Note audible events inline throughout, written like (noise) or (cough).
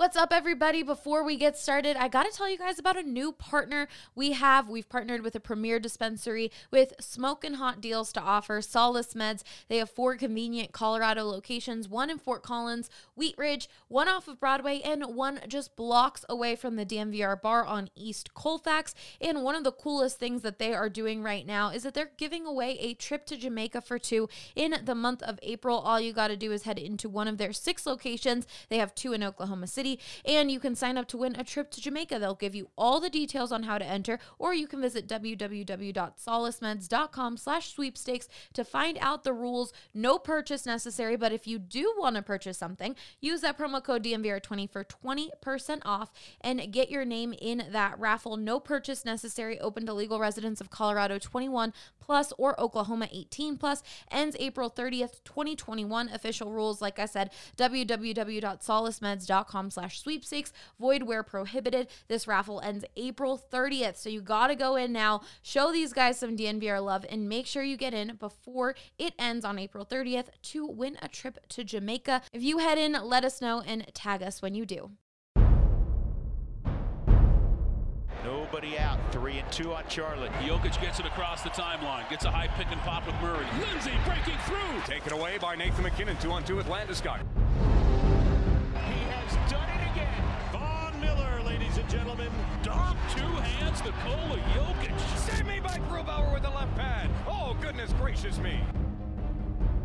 What's up, everybody? Before we get started, I got to tell you guys about a new partner we have. We've partnered with a premier dispensary with smoking hot deals to offer. Solace Meds. They have four convenient Colorado locations one in Fort Collins, Wheat Ridge, one off of Broadway, and one just blocks away from the DNVR bar on East Colfax. And one of the coolest things that they are doing right now is that they're giving away a trip to Jamaica for two in the month of April. All you got to do is head into one of their six locations. They have two in Oklahoma City and you can sign up to win a trip to Jamaica. They'll give you all the details on how to enter, or you can visit www.solacemeds.com slash sweepstakes to find out the rules. No purchase necessary, but if you do want to purchase something, use that promo code DNVR20 for 20% off and get your name in that raffle. No purchase necessary, open to legal residents of Colorado 21 plus or Oklahoma 18 plus, ends April 30th, 2021. Official rules, like I said, www.solacemeds.com slash sweepstakes, void where prohibited. This raffle ends April 30th. So you got to go in now, show these guys some DNVR love, and make sure you get in before it ends on April 30th to win a trip to Jamaica. If you head in, let us know and tag us when you do. Nobody out. Three and two on Charlotte. Jokic gets it across the timeline. Gets a high pick and pop with Murray. Lindsay breaking through. Taken away by Nathan MacKinnon. Two on two with Landeskog. Gentlemen. Dom two hands Nikola Jokic. Save me by Grubauer with the left pad. Oh, goodness gracious me.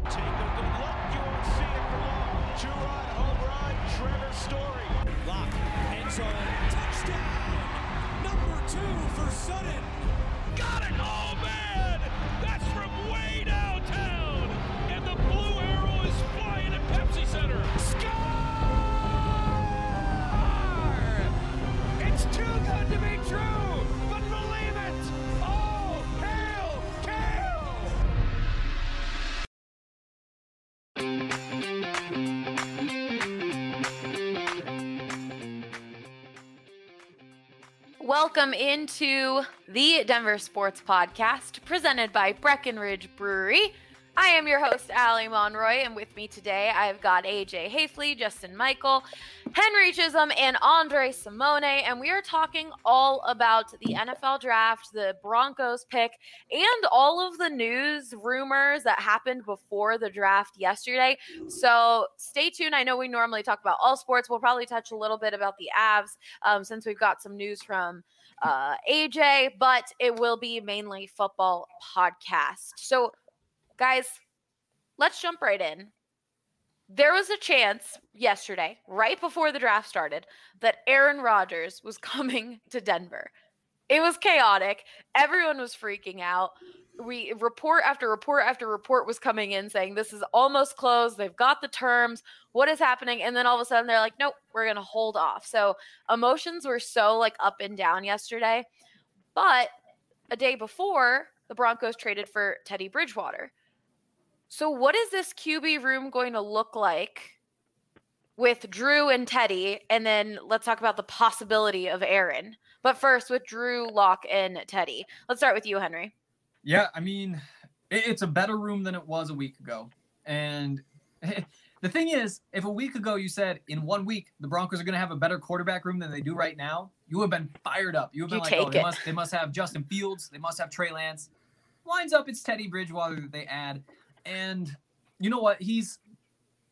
Take a good look. You won't see it for long. Two-run home run. Trevor Story. Lock. End zone. Touchdown. Number two for Sutton. Got it. Oh, man. Welcome into the Denver Sports Podcast presented by Breckenridge Brewery. I am your host, Allie Monroy, and with me today I've got AJ Haefele, Justin Michael, Henry Chisholm, and Andre Simone, and we are talking all about the NFL draft, the Broncos pick, and all of the news rumors that happened before the draft yesterday. So stay tuned. I know we normally talk about all sports. We'll probably touch a little bit about the Avs um, since we've got some news from uh, AJ, but it will be mainly football podcast. So guys, let's jump right in. There was a chance yesterday, right before the draft started, that Aaron Rodgers was (laughs) coming to Denver. It was chaotic. Everyone was freaking out. We report after report after report was coming in saying this is almost closed. They've got the terms. What is happening? And then all of a sudden they're like, nope, we're going to hold off. So emotions were so like up and down yesterday. But a day before, the Broncos traded for Teddy Bridgewater. So, what is this QB room going to look like with Drew and Teddy? And then let's talk about the possibility of Aaron. But first, with Drew, Lock, and Teddy. Let's start with you, Henry. Yeah, I mean, it's a better room than it was a week ago. And (laughs) the thing is, if a week ago you said in one week the Broncos are going to have a better quarterback room than they do right now, you have been fired up. You have been You like, oh, they must, they must have Justin Fields. They must have Trey Lance. Lines up, it's Teddy Bridgewater that they add. And you know what? He's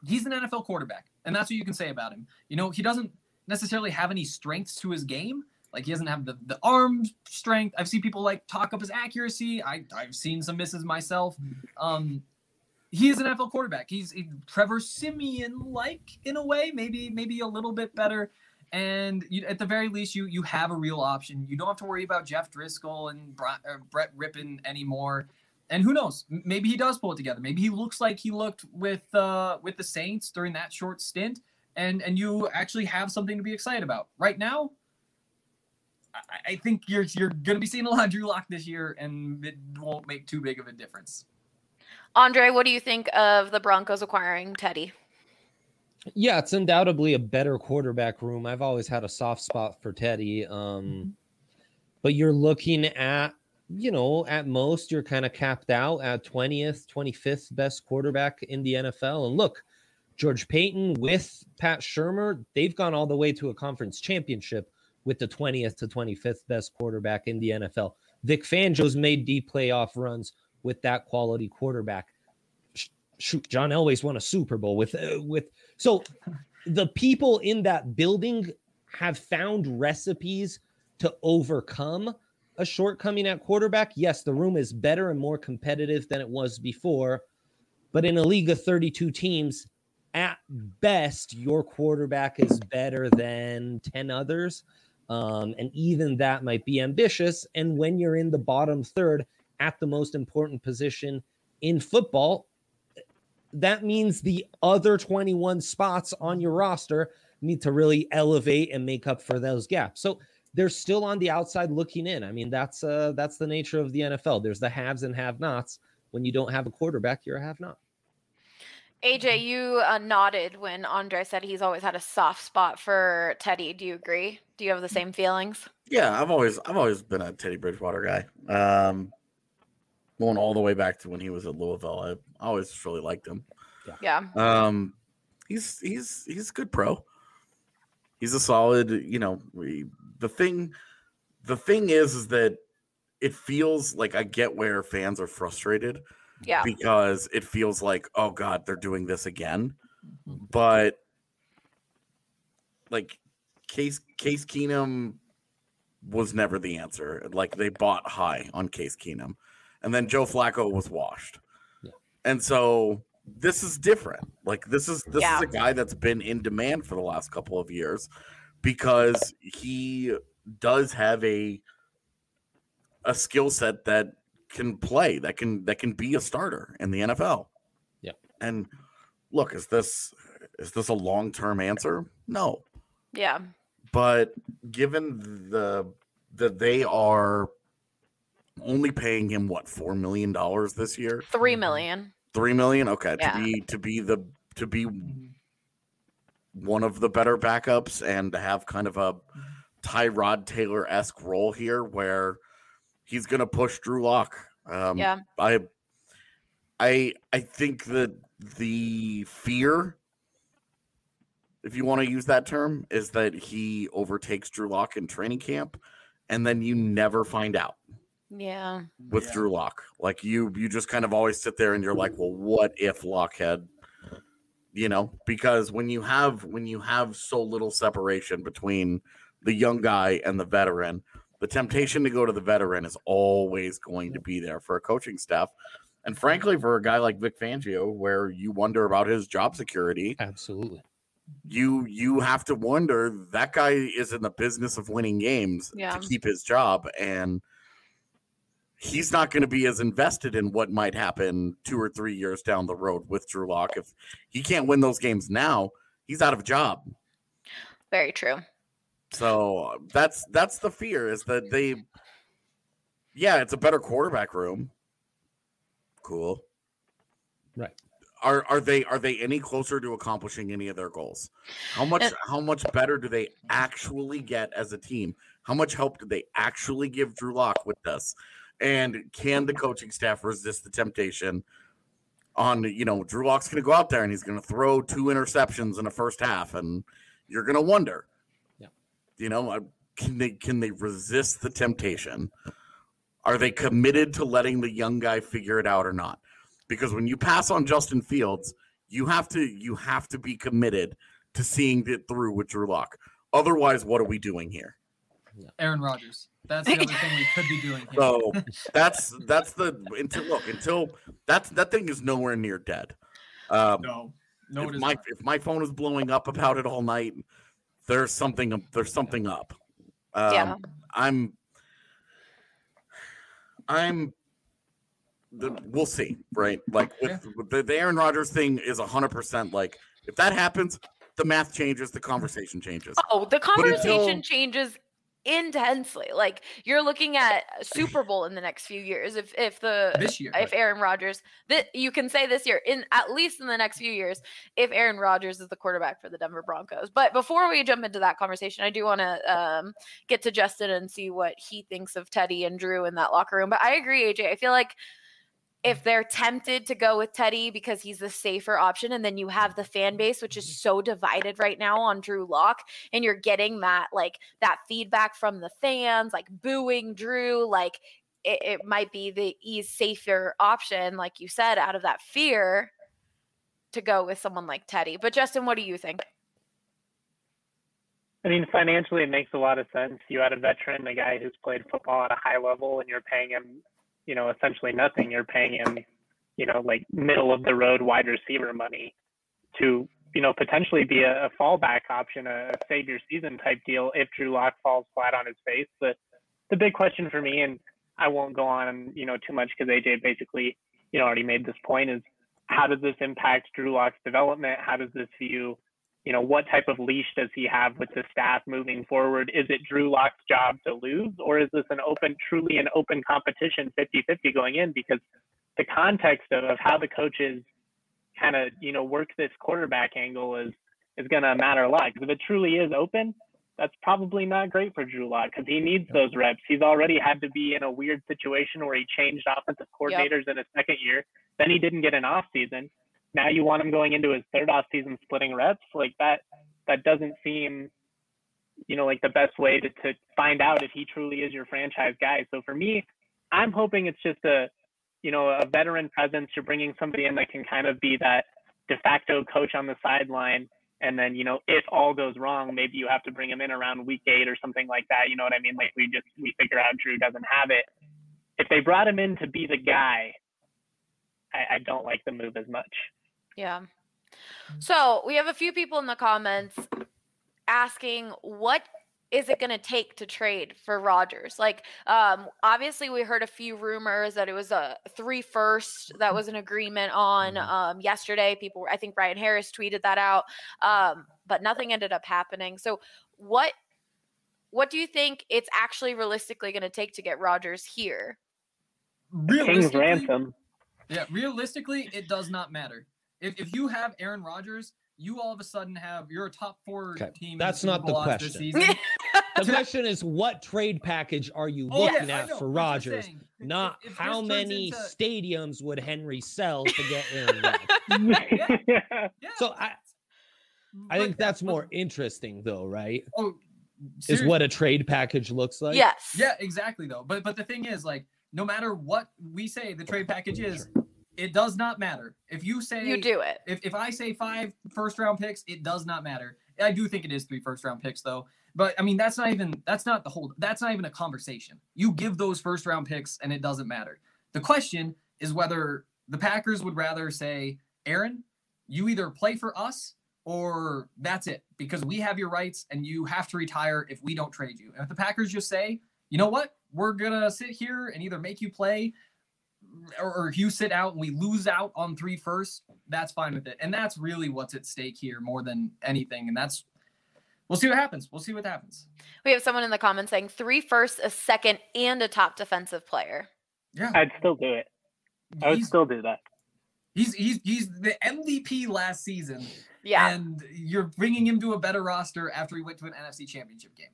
he's an NFL quarterback, and that's what you can say about him. You know, he doesn't necessarily have any strengths to his game. Like he doesn't have the, the arm strength. I've seen people like talk up his accuracy. I I've seen some misses myself. Um, he is an NFL quarterback. He's he, Trevor Siemian like in a way, maybe maybe a little bit better. And you, at the very least, you you have a real option. You don't have to worry about Jeff Driskel and uh, Brett Rypien anymore. And who knows? Maybe he does pull it together. Maybe he looks like he looked with uh, with the Saints during that short stint, and and you actually have something to be excited about. Right now, I, I think you're you're going to be seeing a lot of Drew Lock this year, and it won't make too big of a difference. Andre, what do you think of the Broncos acquiring Teddy? Yeah, it's undoubtedly a better quarterback room. I've always had a soft spot for Teddy. Mm-hmm. Um, but you're looking at, you know, at most you're kind of capped out at 20th, 25th best quarterback in the NFL. And look, George Paton with Pat Shurmur, they've gone all the way to a conference championship with the 20th to 25th best quarterback in the NFL. Vic Fangio's made deep playoff runs with that quality quarterback. Shoot, John Elway's won a Super Bowl with uh, with so the people in that building have found recipes to overcome a shortcoming at quarterback. Yes, the room is better and more competitive than it was before, but in a league of 32 teams, at best, your quarterback is better than 10 others. Um, and even that might be ambitious. And when you're in the bottom third at the most important position in football, that means the other 21 spots on your roster need to really elevate and make up for those gaps. So they're still on the outside looking in. I mean, that's uh that's the nature of the NFL. There's the haves and have-nots. When you don't have a quarterback, you're a have-not. AJ, you uh, nodded when Andre said he's always had a soft spot for Teddy. Do you agree? Do you have the same feelings? Yeah, I've always I've always been a Teddy Bridgewater guy. Um, going all the way back to when he was at Louisville, I always really liked him. Yeah. Um, he's he's he's a good pro. He's a solid. You know, we, the thing, the thing is, is that it feels like I get where fans are frustrated Yeah. because it feels like, oh God, they're doing this again. Mm-hmm. But like Case Case Keenum was never the answer. Like they bought high on Case Keenum. And then Joe Flacco was washed. Yeah. And so this is different. Like this is this Yeah. is a guy that's been in demand for the last couple of years because he does have a a skill set that can play, that can that can be a starter in the NFL. Yeah. And look, is this is this a long-term answer? No. Yeah. But given the that they are only paying him what four million dollars this year, Three million. three million. Okay, Yeah. to be to be the to be mm-hmm. One of the better backups and to have kind of a Tyrod Taylor esque role here where he's going to push Drew Lock. Um, Yeah. I I I think that the fear, if you want to use that term, is that he overtakes Drew Lock in training camp, and then you never find out Yeah. with Yeah. Drew Lock. Like you, you just kind of always sit there and you're like, well, what if Lock had, you know, because when you have when you have so little separation between the young guy and the veteran, the temptation to go to the veteran is always going to be there for a coaching staff. And frankly, for a guy like Vic Fangio, where you wonder about his job security, Absolutely. you you have to wonder that guy is in the business of winning games Yeah. to keep his job and he's not going to be as invested in what might happen two or three years down the road with Drew Lock. If he can't win those games now, he's out of a job. Very true. So that's that's the fear is that they yeah, it's a better quarterback room. Cool. Right. Are are they are they any closer to accomplishing any of their goals? How much how much better do they actually get as a team? How much help did they actually give Drew Lock with this? And can the coaching staff resist the temptation on you know Drew Lock's going to go out there and he's going to throw two interceptions in the first half and you're going to wonder. Yeah. you know uh, can they can they resist the temptation? Are they committed to letting the young guy figure it out or not? Because when you pass on Justin Fields you have to you have to be committed to seeing it through with Drew Lock. Otherwise what are we doing here? Aaron Rodgers. That's the other thing we could be doing here. so (laughs) that's that's the until look until that's that thing is nowhere near dead um no, no, if my not. if my phone is blowing up about it all night, there's something there's something up. Um, Yeah. I'm I'm the, we'll see, right? Like with, with the, the Aaron Rodgers thing is hundred percent like if that happens, the math changes, the conversation changes. Oh, the until- conversation changes intensely. Like you're looking at Super (laughs) Bowl in the next few years. If if the this year. if Aaron Rodgers, that you can say this year, in at least in the next few years, if Aaron Rodgers is the quarterback for the Denver Broncos. But before we jump into that conversation, I do want to um, get to Justin and see what he thinks of Teddy and Drew in that locker room. But I agree, AJ. I feel like if they're tempted to go with Teddy because he's the safer option, and then you have the fan base, which is mm-hmm. so divided right now on Drew Lock, and you're getting that like that feedback from the fans, like booing Drew, like it, it might be the ease safer option, like you said, out of that fear to go with someone like Teddy. But Justin, what do you think? I mean, financially, it makes a lot of sense. You add a veteran, a guy who's played football at a high level, and you're paying him, you know, essentially nothing. You're paying him, you know, like middle of the road wide receiver money to, you know, potentially be a, a fallback option, a, save your season type deal if Drew Lock falls flat on his face. But the big question for me, and I won't go on, you know, too much because AJ basically, you know, already made this point, is how does this impact Drew Lock's development? How does this view you know, what type of leash does he have with the staff moving forward? Is it Drew Lock's job to lose, or is this an open, truly an open competition 50 50 going in? Because the context of, of how the coaches kind of, you know, work this quarterback angle is is going to matter a lot. Because if it truly is open, that's probably not great for Drew Lock because he needs those reps. He's already had to be in a weird situation where he changed offensive coordinators yep. in his second year. Then he didn't get an off season now you want him going into his third off season splitting reps? Like that that doesn't seem you know like the best way to, to find out if he truly is your franchise guy. So for me i'm hoping it's just a you know a veteran presence. You're bringing somebody in that can kind of be that de facto coach on the sideline. And then you know if all goes wrong maybe you have to bring him in around week eight or something like that. You know what i mean? Like we just we figure out drew doesn't have it. If they brought him in to be the guy I, I don't like the move as much yeah. So we have a few people in the comments asking what is it going to take to trade for Rodgers? Like, um, obviously, we heard a few rumors that it was a three first that was an agreement on mm-hmm. um, yesterday. People, I think Ryan Harris tweeted that out, um, but nothing ended up happening. So, what what do you think it's actually realistically going to take to get Rodgers here? King's ransom. Yeah, realistically, it does not matter. If, if you have Aaron Rodgers, you all of a sudden have you're a top four okay. team. That's not the question. (laughs) the question is what trade package are you oh, looking yes, at for Rodgers? Not if, if how many into... stadiums would Henry sell to get Aaron (laughs) Rodgers. yeah. yeah. So I I think that's more interesting though, right? Oh seriously. is what a trade package looks like. Yes. Yeah, exactly though. But but the thing is like no matter what we say the trade package is, it does not matter. If you say you do it. If, if I say five first round picks, it does not matter. I do think it is three first round picks though. But I mean that's not even that's not the whole that's not even a conversation. You give those first round picks and it doesn't matter. The question is whether the Packers would rather say, Aaron, you either play for us or that's it because we have your rights and you have to retire if we don't trade you. And if the Packers just say, you know what, we're gonna sit here and either make you play or, or you sit out and we lose out on three first, that's fine with it. And that's really what's at stake here more than anything. And that's we'll see what happens. We'll see what happens. We have someone in the comments saying three first, a second, and a top defensive player. Yeah, I'd still do it. I would he's, still do that. He's he's he's the MVP last season. Yeah, and you're bringing him to a better roster after he went to an NFC Championship game.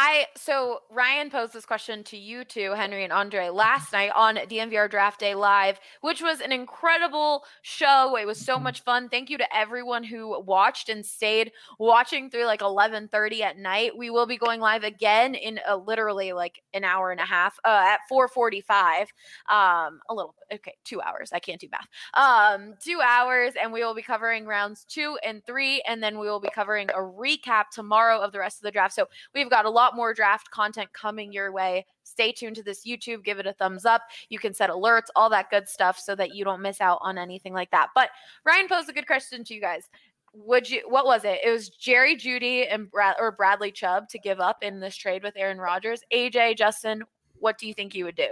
I so Ryan posed this question to you two, Henry and Andre, last night on DNVR Draft Day Live, which was an incredible show. It was so much fun. Thank you to everyone who watched and stayed watching through like 11:30 at night. We will be going live again in a, literally like an hour and a half uh, at 4:45. Um, a little okay, two hours. I can't do math. Um, two hours, and we will be covering rounds two and three, and then we will be covering a recap tomorrow of the rest of the draft. So we've got a lot more draft content coming your way. Stay tuned to this YouTube, give it a thumbs up. You can set alerts, all that good stuff so that you don't miss out on anything like that. But Ryan posed a good question to you guys. Would you what was it? It was Jerry Jeudy and Brad or Bradley Chubb to give up in this trade with Aaron Rodgers. AJ, Justin, what do you think you would do?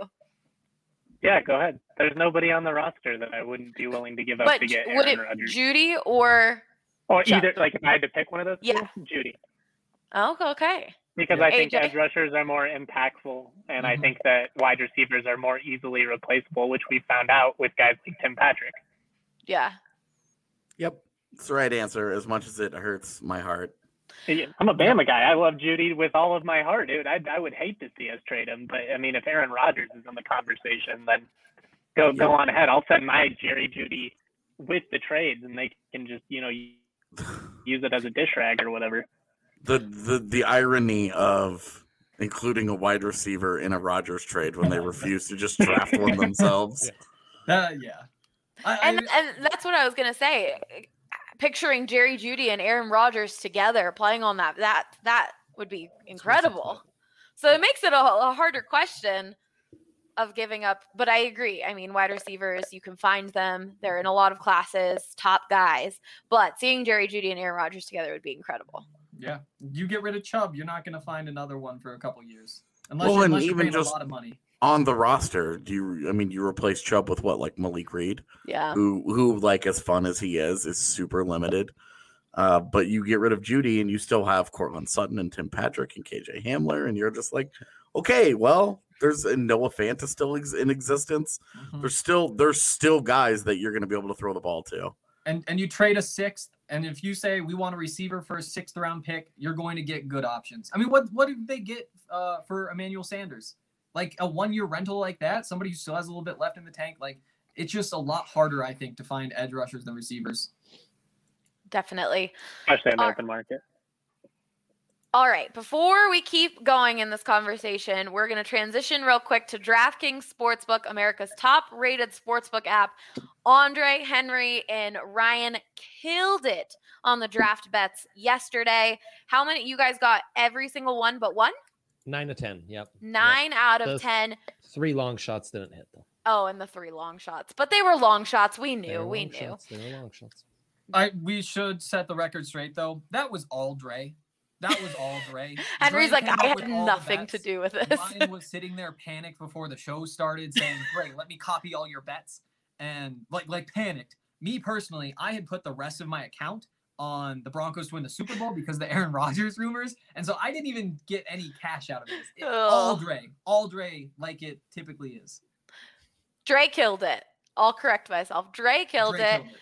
Yeah, go ahead. There's nobody on the roster that I wouldn't be willing to give up but to get would Aaron it Rodgers. Jeudy or or Chubb? either like if I had to pick one of those, yeah, Jeudy. Oh, okay because I think AJ. edge rushers are more impactful, and mm-hmm. I think that wide receivers are more easily replaceable, which we found out with guys like Tim Patrick. Yeah. Yep, it's the right answer. As much as it hurts my heart. I'm a Bama guy. I love Jeudy with all of my heart, dude. I, I would hate to see us trade him, but I mean, if Aaron Rodgers is in the conversation, then go go on ahead. I'll send my Jerry Jeudy with the trades, and they can just you know (laughs) use it as a dish rag or whatever. The the the irony of including a wide receiver in a Rodgers trade when they refuse to just draft one (laughs) themselves. Uh, yeah. I, And I, and that's what I was gonna say. Picturing Jerry Jeudy and Aaron Rodgers together playing on that that that would be incredible. So it makes it a, a harder question of giving up. But I agree. I mean, wide receivers, you can find them. They're in a lot of classes, top guys. But seeing Jerry Jeudy and Aaron Rodgers together would be incredible. Yeah. You get rid of Chubb, you're not going to find another one for a couple years. Unless, Well, you're, and unless you're even paying just- a lot of money. On the roster, do you? I mean, you replace Chubb with what, like Malik Reed, Yeah. who who like as fun as he is, is super limited. Uh, but you get rid of Jeudy, and you still have Courtland Sutton and Tim Patrick and KJ Hamler, and you're just like, okay, well, there's and Noah Fant is still ex- in existence. Mhm. There's still there's still guys that you're going to be able to throw the ball to. And and you trade a sixth, and if you say we want a receiver for a sixth round pick, you're going to get good options. I mean, what what did they get uh, for Emmanuel Sanders? Like a one year rental like that, somebody who still has a little bit left in the tank. Like it's just a lot harder, I think, to find edge rushers than receivers. Definitely. especially in the All open market. All right, before we keep going in this conversation, we're going to transition real quick to DraftKings Sportsbook, America's top rated sportsbook app. Andre, Henry, and Ryan killed it on the draft bets yesterday. How many? You guys got every single one but one? Nine to ten. Yep. Yep. Nine out of Those- 10. Three long shots didn't hit though. Oh, and the three long shots. But they were long shots. We They knew. were We knew. shots, They were long shots. I we should set the record straight though. That was all Dre. That was all Dre. (laughs) Henry's Dre like, I had nothing to do with this. Ryan was sitting there panicked before the show started, saying, "Great, let me copy all your bets," and like like panicked. Me personally, I had put the rest of my account on the Broncos to win the Super Bowl because of the Aaron (laughs) Rodgers rumors, and so I didn't even get any cash out of this. It- all. Dre, all Dre, like it typically is. Dre killed it. I'll correct myself. Dre killed Dre it. killed it.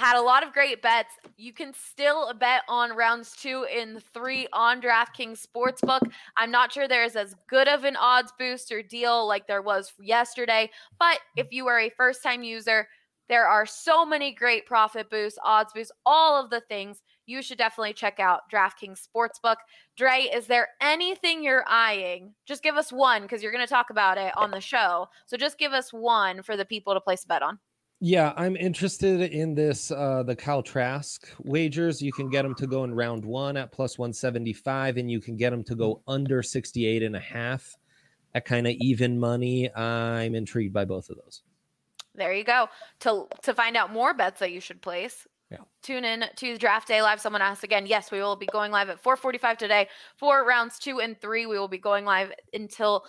Had a lot of great bets. You can still bet on rounds two and three on DraftKings Sportsbook. I'm not sure there's as good of an odds booster deal like there was yesterday, but if you are a first time user, there are so many great profit boosts, odds boosts, all of the things. You should definitely check out DraftKings Sportsbook. Dre, is there anything you're eyeing? Just give us one because you're going to talk about it on the show. So just give us one for the people to place a bet on. Yeah, I'm interested in this. Uh, the Kyle Trask wagers. You can get them to go in round one at plus 175, and you can get them to go under 68 and a half at kind of even money. I'm intrigued by both of those. There you go. To to find out more bets that you should place. Yeah. Tune in to Draft Day Live. Someone asked again. Yes, we will be going live at 4:45 today for rounds two and three. We will be going live until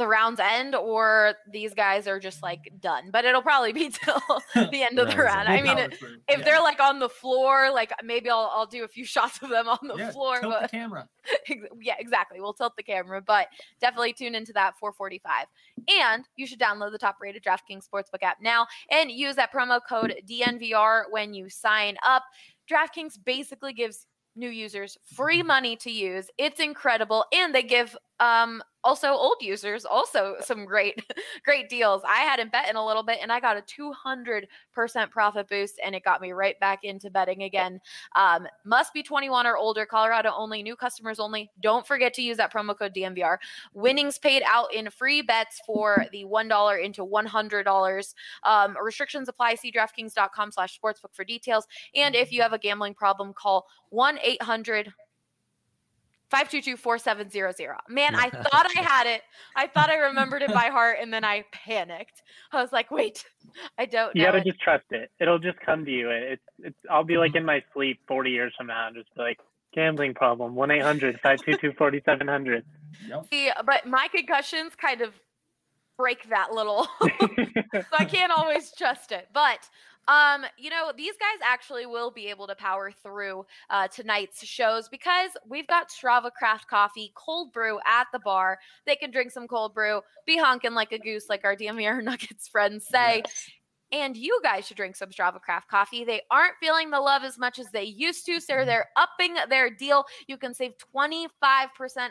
the rounds end, or these guys are just like done. But it'll probably be (laughs) till the end of the round. I mean, Power it- through. if Yeah. they're like on the floor, like maybe I'll I'll do a few (laughs) shots of them on the Yeah, floor. tilt But the camera. (laughs) Yeah, exactly. We'll tilt the camera, but definitely tune into that 445. And you should download the top rated DraftKings Sportsbook app now and use that promo code DNVR when you sign up. DraftKings basically gives new users free mm-hmm. money to use. It's incredible. And they give um also old users also some great (laughs) great deals. I hadn't bet in a little bit and I got a 200% profit boost and it got me right back into betting again. Um, must be 21 or older, Colorado only, new customers only. Don't forget to use that promo code DNVR. Winnings paid out in free bets for the $1 into $100. Um, restrictions apply. See DraftKings.com slash sportsbook for details. And if you have a gambling problem, call 1 800 522 4700. Man, I (laughs) thought I had it. I thought I remembered it by heart and then I panicked. I was like, wait, I don't You know. gotta it. just trust it. It'll just come to you. It's it's. I'll be like mm-hmm. in my sleep 40 years from now and just be like gambling problem. One 4700 Yep. See, but my concussions kind of break that little (laughs) so I can't always trust it. But um, you know, these guys actually will be able to power through uh, tonight's shows because we've got Strava Craft Coffee cold brew at the bar. They can drink some cold brew, be honking like a goose, like our DNVR (laughs) Nuggets friends say. Yes. And you guys should drink some Strava Craft coffee. They aren't feeling the love as much as they used to, so they're upping their deal. You can save 25%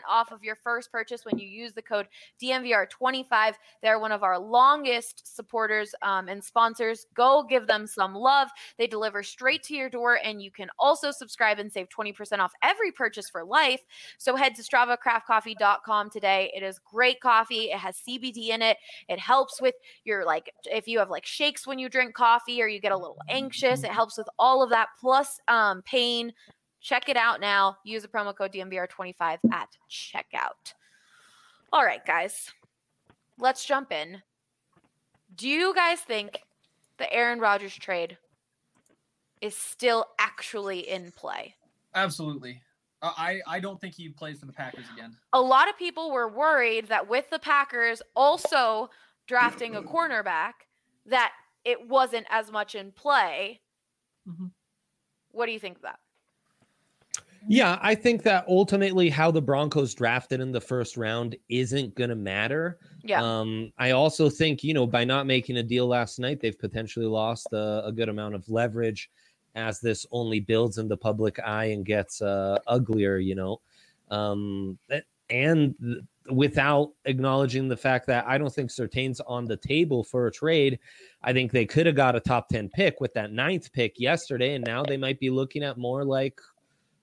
off of your first purchase when you use the code DNVR25. They're one of our longest supporters um, and sponsors. Go give them some love. They deliver straight to your door, and you can also subscribe and save 20% off every purchase for life. So head to StravaCraftCoffee.com today. It is great coffee. It has CBD in it. It helps with your like if you have like shakes when you drink coffee or you get a little anxious. It helps with all of that plus um, pain. Check it out now. Use the promo code DNVR25 at checkout. All right, guys, let's jump in. Do you guys think the Aaron Rodgers trade is still actually in play? Absolutely. Uh, I I don't think he plays for the Packers again. A lot of people were worried that with the Packers also drafting a cornerback, that it wasn't as much in play. Mhm. What do you think of that? Yeah, I think that ultimately how the Broncos drafted in the first round isn't going to matter. Yeah. Um, I also think, you know, by not making a deal last night, they've potentially lost a, a good amount of leverage as this only builds in the public eye and gets uh, uglier, you know. Um, and th- without acknowledging the fact that I don't think Surtain's on the table for a trade, I think they could have got a top 10 pick with that ninth pick yesterday. And now they might be looking at more like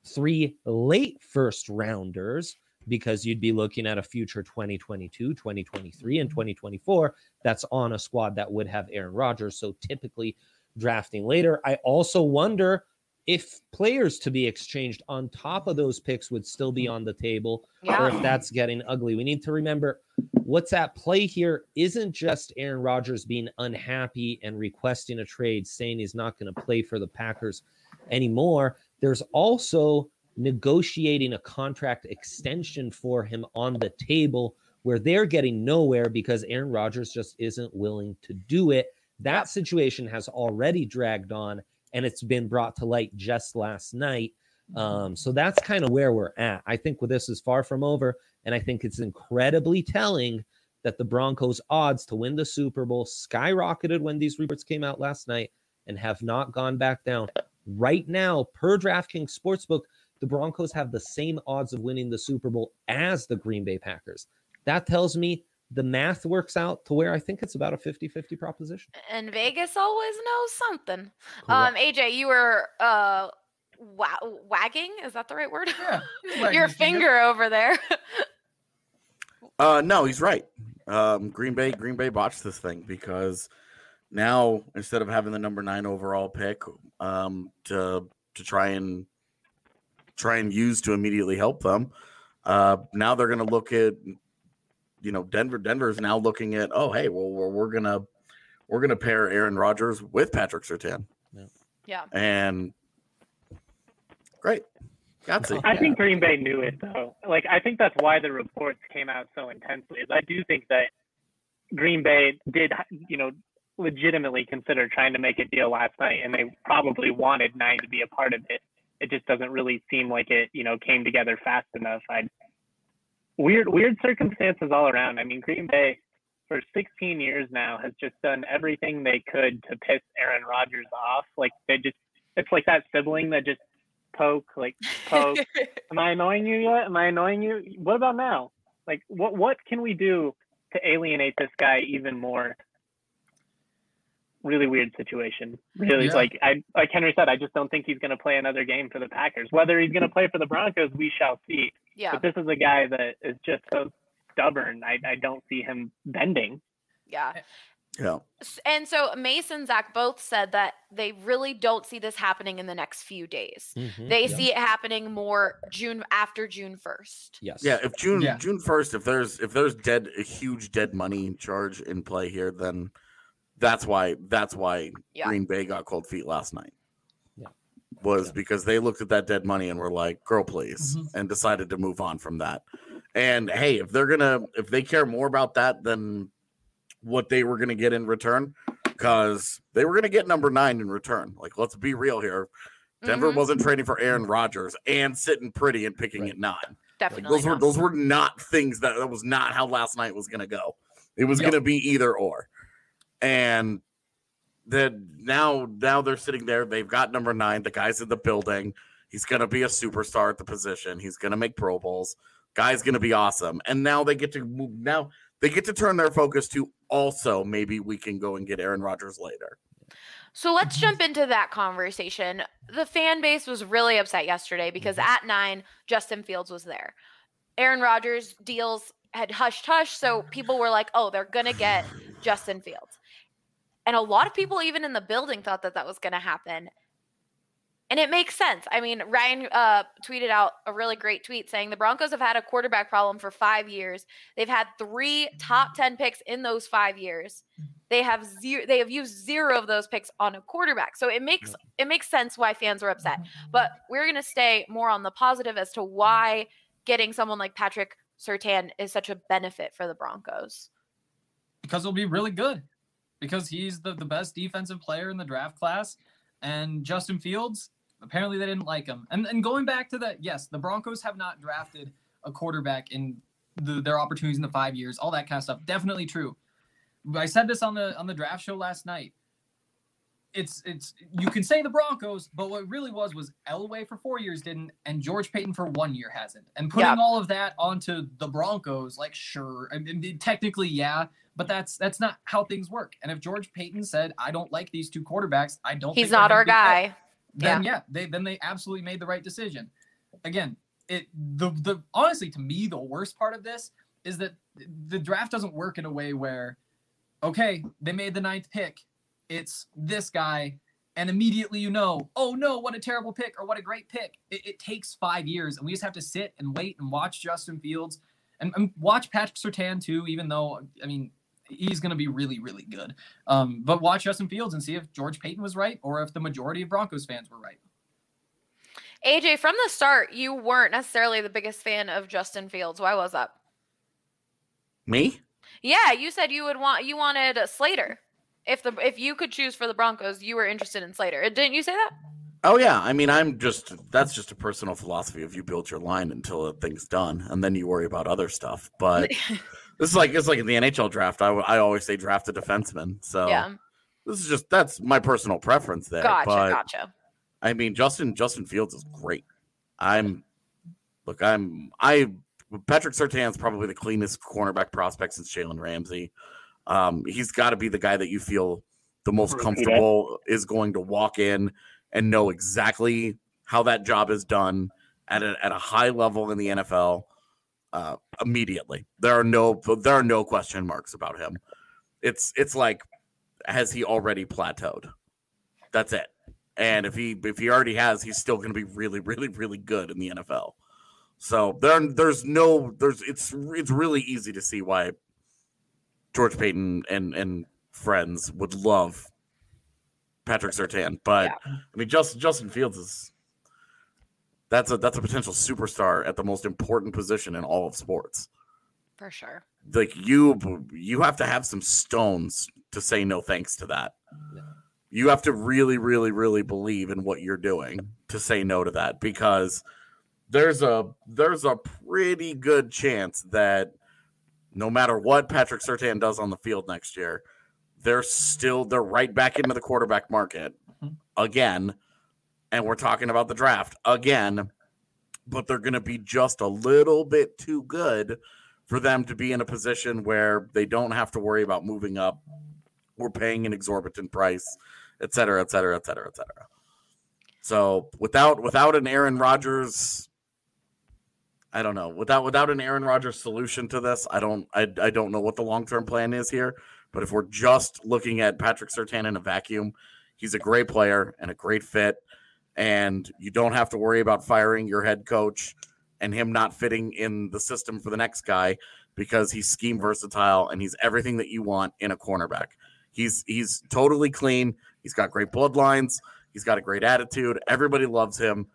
three late first rounders because you'd be looking at a future 2022, 2023, and mm-hmm. 2024 that's on a squad that would have Aaron Rodgers. So typically drafting later. I also wonder if players to be exchanged on top of those picks would still be mm-hmm. on the table or if that's getting ugly. We need to remember what's at play here isn't just Aaron Rodgers being unhappy and requesting a trade, saying he's not going to play for the Packers anymore. There's also negotiating a contract extension for him on the table where they're getting nowhere because Aaron Rodgers just isn't willing to do it. That situation has already dragged on and it's been brought to light just last night. Um, so that's kind of where we're at. I think with this is far from over, and I think it's incredibly telling that the Broncos' odds to win the Super Bowl skyrocketed when these reports came out last night and have not gone back down. Right now, per DraftKings Sportsbook, the Broncos have the same odds of winning the Super Bowl as the Green Bay Packers. That tells me the math works out to where I think it's about a 50 50 proposition. And Vegas always knows something. Um, AJ, you were uh wa- wagging, is that the right word? Yeah. (laughs) he's Your his finger. finger over there. (laughs) Uh, no, he's right. Um, Green Bay, Green Bay botched this thing because now instead of having the number nine overall pick um, to to try and try and use to immediately help them, uh, now they're going to look at you know Denver. Denver's now looking at oh hey well we're, we're gonna we're gonna pair Aaron Rodgers with Patrick Surtain yeah. and great. Got Oh. I think Green Bay knew it though. Like I think that's why the reports came out so intensely. I do think that Green Bay did, you know, legitimately consider trying to make a deal last night, and they probably wanted nine to be a part of it. It just doesn't really seem like it, you know, came together fast enough. I weird, weird circumstances all around. I mean, Green Bay for 16 years now has just done everything they could to piss Aaron Rodgers off. Like they just, it's like that sibling that just poke, like poke. (laughs) Am I annoying you yet? Am I annoying you? What about now? Like, what what can we do to alienate this guy even more? Really weird situation. Really, Yeah. like I like Henry said, I just don't think he's going to play another game for the Packers. Whether he's going to play for the Broncos, we shall see. yeah. But this is a guy that is just so stubborn. I I don't see him bending. Yeah. Yeah. And so Mason and Zach both said that they really don't see this happening in the next few days. Mhm. They Yeah. see it happening more June after June 1st. Yes. Yeah, if June Yeah. June first, if there's if there's dead a huge dead money charge in play here, then that's why that's why Yeah. Green Bay got cold feet last night. Yeah. Was Yeah. because they looked at that dead money and were like, "Girl, please," Mhm. and decided to move on from that. And hey, if they're gonna if they care more about that than what they were gonna get in return, because they were gonna get number nine in return. Like, let's be real here. Denver Mhm. wasn't trading for Aaron Rodgers and sitting pretty and picking Right. at nine. Like, Definitely. those were those were not things that that was not how last night was going to go. It was Yep. going to be either or, and that now now they're sitting there. They've got number nine. The guy's in the building. He's gonna be a superstar at the position. He's gonna make Pro Bowls. Guy's gonna be awesome. And now they get to move. Now they get to turn their focus to also maybe we can go and get Aaron Rodgers later. So let's jump into that conversation. The fan base was really upset yesterday because mm-hmm. at nine, Justin Fields was there. Aaron Rodgers deals had hushed hush, so (sighs) people were like, "Oh, they're gonna get Justin Fields," and a lot of people, even in the building, thought that that was gonna happen. And it makes sense. I mean, Ryan uh, tweeted out a really great tweet saying the Broncos have had a quarterback problem for five years. They've had three top 10 picks in those five years. They have zero, they have used zero of those picks on a quarterback. So it makes it makes sense why fans are upset. But we're gonna stay more on the positive as to why getting someone like Patrick Surtain is such a benefit for the Broncos. because it'll be really good because he's the, the best defensive player in the draft class. And justin fields apparently they didn't like him. And, and going back to that yes the broncos have not drafted a quarterback in the, their opportunities in the five years all that kind of stuff. Definitely true. I said this on the on the draft show last night it's it's you can say the broncos but what it really was was elway for four years didn't and george paton for one year hasn't and putting Yeah. all of that onto the broncos like sure I mean, technically yeah but that's that's not how things work. And if George Paton said, "I don't like these two quarterbacks. I don't," He's not our be fit," guy. Then yeah. they then they absolutely made the right decision. Again, it the the honestly to me the worst part of this is that the draft doesn't work in a way where, okay, they made the ninth pick, it's this guy. And immediately you know, oh no, what a terrible pick or what a great pick. It, it takes five years, and we just have to sit and wait and watch Justin Fields and, and watch Patrick Surtain too. Even though, I mean, he's going to be really, really good. Um, but watch Justin Fields and see if George Paton was right or if the majority of Broncos fans were right. AJ, from the start, you weren't necessarily the biggest fan of Justin Fields. Why was that? Me? Yeah, you said you would want you wanted a Slater. If the if you could choose for the Broncos, you were interested in Slater. Didn't you say that? Oh yeah, I mean, I'm just that's just a personal philosophy of you build your line until the thing's done, and then you worry about other stuff. But (laughs) this is like it's like in the NHL draft. I, I always say draft a defenseman. So yeah. this is just that's my personal preference there. Gotcha, but gotcha. I mean, Justin Justin Fields is great. I'm look, I'm I Patrick Surtain's probably the cleanest cornerback prospect since Jalen Ramsey. Um, he's got to be the guy that you feel the most comfortable is going to walk in and know exactly how that job is done at a, at a high level in the NFL uh, immediately. There are no there are no question marks about him. It's it's like has he already plateaued? That's it. And if he if he already has, he's still going to be really really really good in the NFL. So there there's no there's it's it's really easy to see why George Paton and and friends would love Patrick Surtain, but I mean Justin Justin Fields is that's a that's a potential superstar at the most important position in all of sports. For sure. Like you you have to have some stones to say no thanks to that. You have to really really really believe in what you're doing to say no to that because there's a there's a pretty good chance that no matter what Patrick Surtain does on the field next year, they're still they're right back into the quarterback market Mhm. again. And we're talking about the draft again, but they're going to be just a little bit too good for them to be in a position where they don't have to worry about moving up or paying an exorbitant price, et cetera, et cetera, et cetera, et cetera. So without without an Aaron Rodgers, I don't know. Without without an Aaron Rodgers solution to this, I don't I, I don't know what the long term plan is here. But if we're just looking at Patrick Surtain in a vacuum, he's a great player and a great fit, and you don't have to worry about firing your head coach and him not fitting in the system for the next guy because he's scheme versatile and he's everything that you want in a cornerback. He's he's totally clean. He's got great bloodlines. He's got a great attitude. Everybody loves him.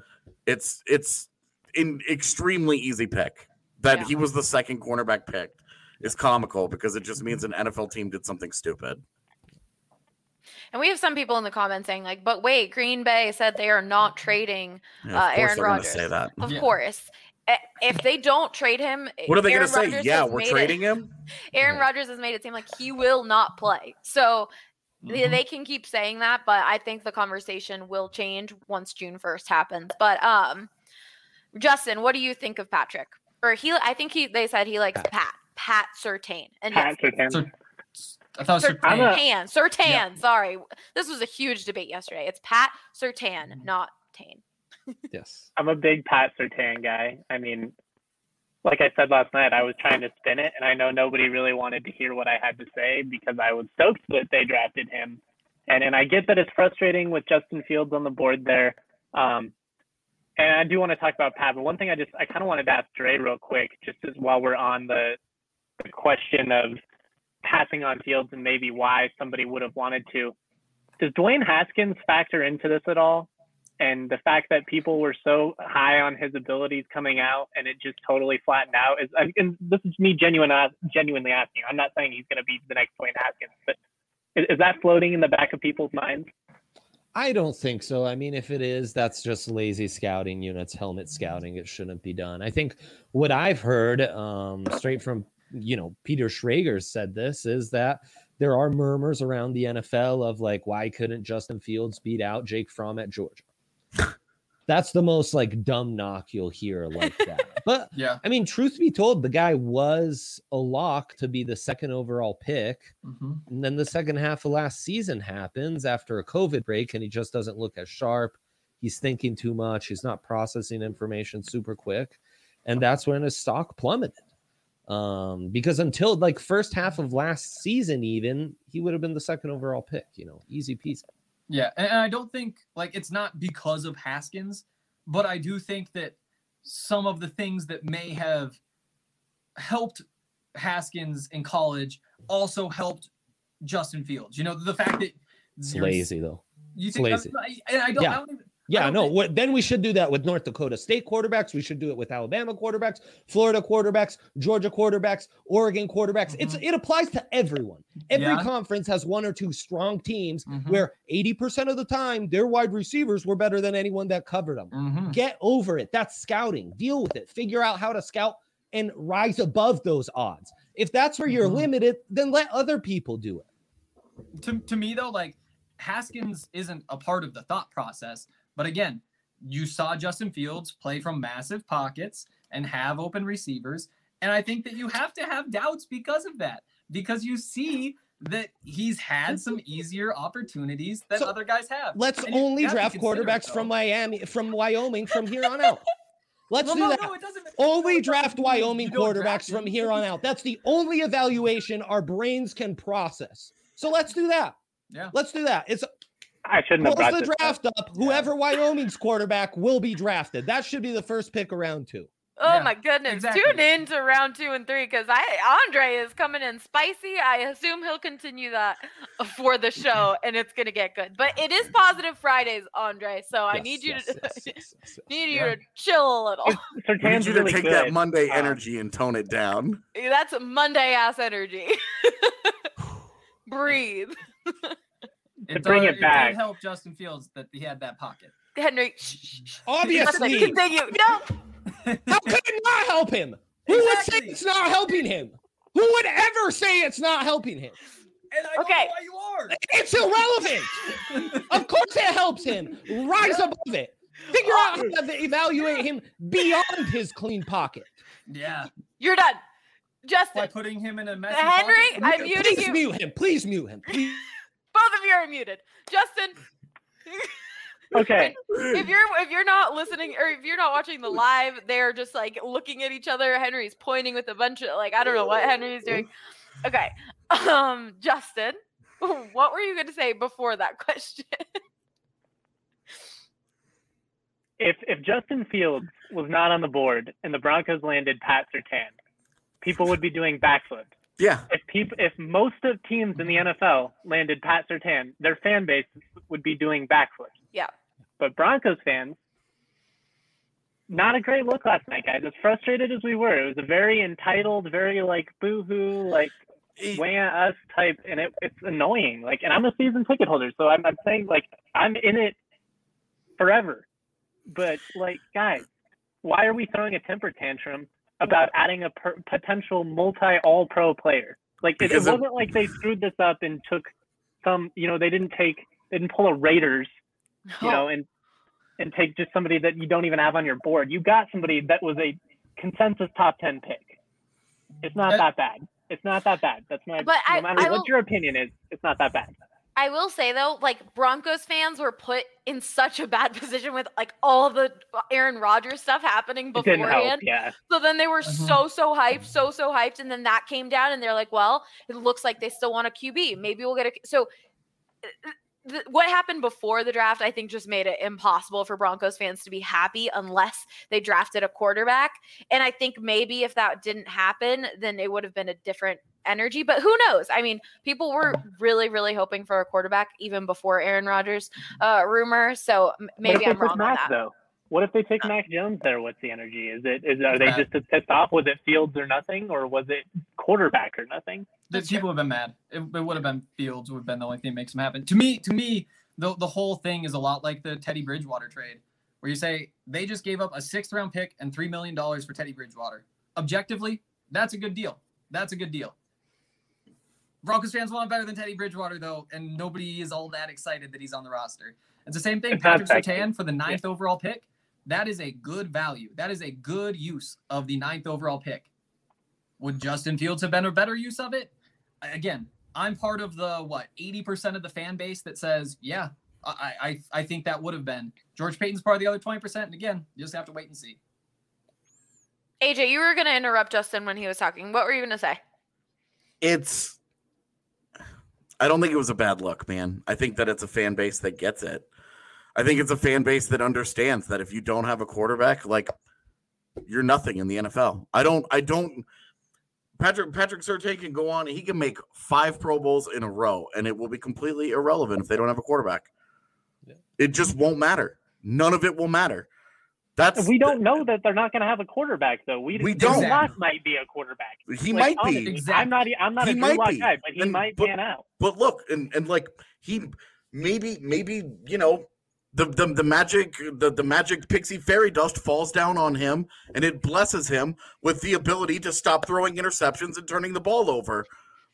It's it's an extremely easy pick. That Yeah. he was the second cornerback picked is comical because it just means an NFL team did something stupid. And we have some people in the comments saying like, "But wait, Green Bay said they are not trading Yeah, Uh, of course Aaron gonna Rodgers. say that. Of Yeah. course. If they don't trade him, (laughs) What are they going to say? Rodgers Yeah, we're made it- trading him. (laughs) Aaron Yeah. Rodgers has made it seem like he will not play. So They, Mhm. they can keep saying that, but I think the conversation will change once June 1st happens. But um Justin, what do you think of Patrick? Or he I think he they said he likes Pat. Pat Sertain. And Pat yes, Surtain. Cer- I thought it was Cer- I'm a- Sertan. Sertan. Sorry. This was a huge debate yesterday. It's Pat Sertan, Mhm. not Tane. (laughs) Yes. I'm a big Pat Sertan guy. I mean, like I said last night, I was trying to spin it, and I know nobody really wanted to hear what I had to say because I was stoked that they drafted him. And and I get that it's frustrating with Justin Fields on the board there. Um, and I do want to talk about Pat, but one thing I just I kind of wanted to ask Dre real quick, just as while we're on the the question of passing on Fields and maybe why somebody would have wanted to. Does Dwayne Haskins factor into this at all? and the fact that people were so high on his abilities coming out and it just totally flattened out is and this is me genuine genuinely asking i'm not saying he's going to be the next Dwayne Haskins but is, is that floating in the back of people's minds I don't think so. I mean, if it is, that's just lazy scouting units, helmet scouting. It shouldn't be done. I think what I've heard, um, straight from you know Peter Schrager said this is that there are murmurs around the NFL of like, why couldn't Justin Fields beat out Jake Fromm at Georgia? (laughs) That's the most like dumb knock you'll hear like that. (laughs) But Yeah. I mean, truth be told, the guy was a lock to be the second overall pick. hmm And then the second half of last season happens after a COVID break, and he just doesn't look as sharp. He's thinking too much. He's not processing information super quick. And that's when his stock plummeted. Um, because until like first half of last season, even he would have been the second overall pick, you know, easy peasy. Yeah, and I don't think like it's not because of Haskins, but I do think that some of the things that may have helped Haskins in college also helped Justin Fields. You know, the fact that It's lazy though. You It's think lazy. I, I don't, Yeah. I don't even, Yeah, no. think- What then we should do that with North Dakota State quarterbacks. We should do it with Alabama quarterbacks, Florida quarterbacks, Georgia quarterbacks, Oregon quarterbacks. It's it applies to everyone. Every Mm-hmm. Yeah. conference has one or two strong teams Mhm. where 80% of the time their wide receivers were better than anyone that covered them. Mhm. Get over it. That's scouting. Deal with it. Figure out how to scout and rise above those odds. If that's where you're Mhm. limited, then let other people do it. to, to me though like haskins isn't a part of the thought process but again you saw justin fields play from massive pockets and have open receivers and i think that you have to have doubts because of that because you see that he's had some easier opportunities that So, other guys have Let's And only draft quarterbacks though. from Miami, from Wyoming from here on out. (laughs) Let's well, do no, that. no, it doesn't only draft Wyoming quarterbacks draft from here on out. That's the only evaluation our brains can process. So let's do that. Yeah. Let's do that. It's I shouldn't have close brought the this draft up. up. Whoever Wyoming's quarterback will be drafted. That should be the first pick around two. Oh Yeah, my goodness. exactly. Tune in to round two and three because I Andre is coming in spicy. I assume he'll continue that for the show (laughs) and it's gonna get good. But it is positive Fridays, Andre. So I need you yes, to yes, (laughs) yes, yes, yes. need you Yeah. to chill a little. We need you to really take good. that Monday Um, energy and tone it down. That's Monday ass energy. (laughs) (sighs) Breathe. It, bring does- it back. did help justin fields that he had that pocket Henry, shh, shh, shh. Obviously, continue. No, (laughs) how could it not help him? Who would say it's not helping him? Who would ever say it's not helping him? and i Okay. don't know why you are It's irrelevant. (laughs) of course, it helps him rise above it. Figure out how uh, to evaluate him beyond his clean pocket. yeah you're done. Justin. By putting him in a messy Henry, pocket. I'm muting Please you. mute him. Please mute him. Please. Both of you are muted. Justin, (laughs) Okay. if you're if you're not listening or if you're not watching the live, they're just like looking at each other. Henry's pointing with a bunch of like I don't know what Henry's doing. Okay, um, Justin, what were you going to say before that question? if if Justin Fields was not on the board and the Broncos landed Pat Surtain, people would be doing backflips. Yeah. If people, if most of teams in the NFL landed Pat Surtain, their fan base would be doing backflips. Yeah. But Broncos fans, not a great look last night, guys. As frustrated as we were, it was a very entitled, very like boo-hoo, like way at us type, and it, it's annoying. Like, and I'm a season ticket holder, so I'm, I'm saying like I'm in it forever. But like, guys, why are we throwing a temper tantrum about adding a per- potential multi All Pro player? Like, it, it wasn't like they screwed this up and took some, you know, they didn't take, they didn't pull a Raiders, you oh. know, and and take just somebody that you don't even have on your board. You got somebody that was a consensus top ten pick. It's not That- that bad. It's not that bad. That's my. But no I- matter I what will- your opinion is, it's not that bad. I will say though, like Broncos fans were put in such a bad (laughs) position with like all the Aaron Rodgers stuff happening It didn't help. beforehand. Yeah. So then they were Mhm. so so hyped, so so hyped, and then that came down, and they're like, "Well, it looks like they still want a QB. Maybe we'll get a." So, th- what happened before the draft, I think, just made it impossible for Broncos fans to be happy unless they drafted a quarterback. And I think maybe if that didn't happen, then it would have been a different energy. But who knows? I mean, people were really, really hoping for a quarterback even before Aaron Rodgers uh, rumor. So maybe I'm wrong on that. though? What if they Uh, take Mac Jones there? What's the energy? Is it is are they Bad. just as pissed off? Was it Fields or nothing, or was it quarterback or nothing? The That's people have been mad. It, it would have been Fields would have been the only thing that makes them happen. To me, to me, the the whole thing is a lot like the Teddy Bridgewater trade, where you say they just gave up a sixth round pick and three million dollars for Teddy Bridgewater. Objectively, that's a good deal. That's a good deal. Broncos fans want him better than Teddy Bridgewater, though, and nobody is all that excited that he's on the roster. It's the same thing. Patrick sexy. Surtain for the ninth overall pick. That is a good value. That is a good use of the ninth overall pick. Would Justin Fields have been a better use of it? Again, I'm part of the what 80% of the fan base that says, yeah, I I, I think that would have been. George Paton's part of the other 20%. And again, you just have to wait and see. AJ, you were going to interrupt Justin when he was talking. What were you going to say? it's I don't think it was a bad look, man. I think that it's a fan base that gets it. I think it's a fan base that understands that if you don't have a quarterback, like you're nothing in the NFL. I don't I don't Patrick Patrick Surtain can go on, he can make five Pro Bowls in a row, and it will be completely irrelevant if they don't have a quarterback. Yeah. It just won't matter. None of it will matter. That's We don't know that they're not going to have a quarterback, though. We, We don't. Lock might be a quarterback. He Like, might be. honestly, I'm not. I'm not He a Drew might Lock be. guy, but he And- might but- pan out. But look, and and like he maybe maybe you know the the, the magic the, the magic pixie fairy dust falls down on him and it blesses him with the ability to stop throwing interceptions and turning the ball over.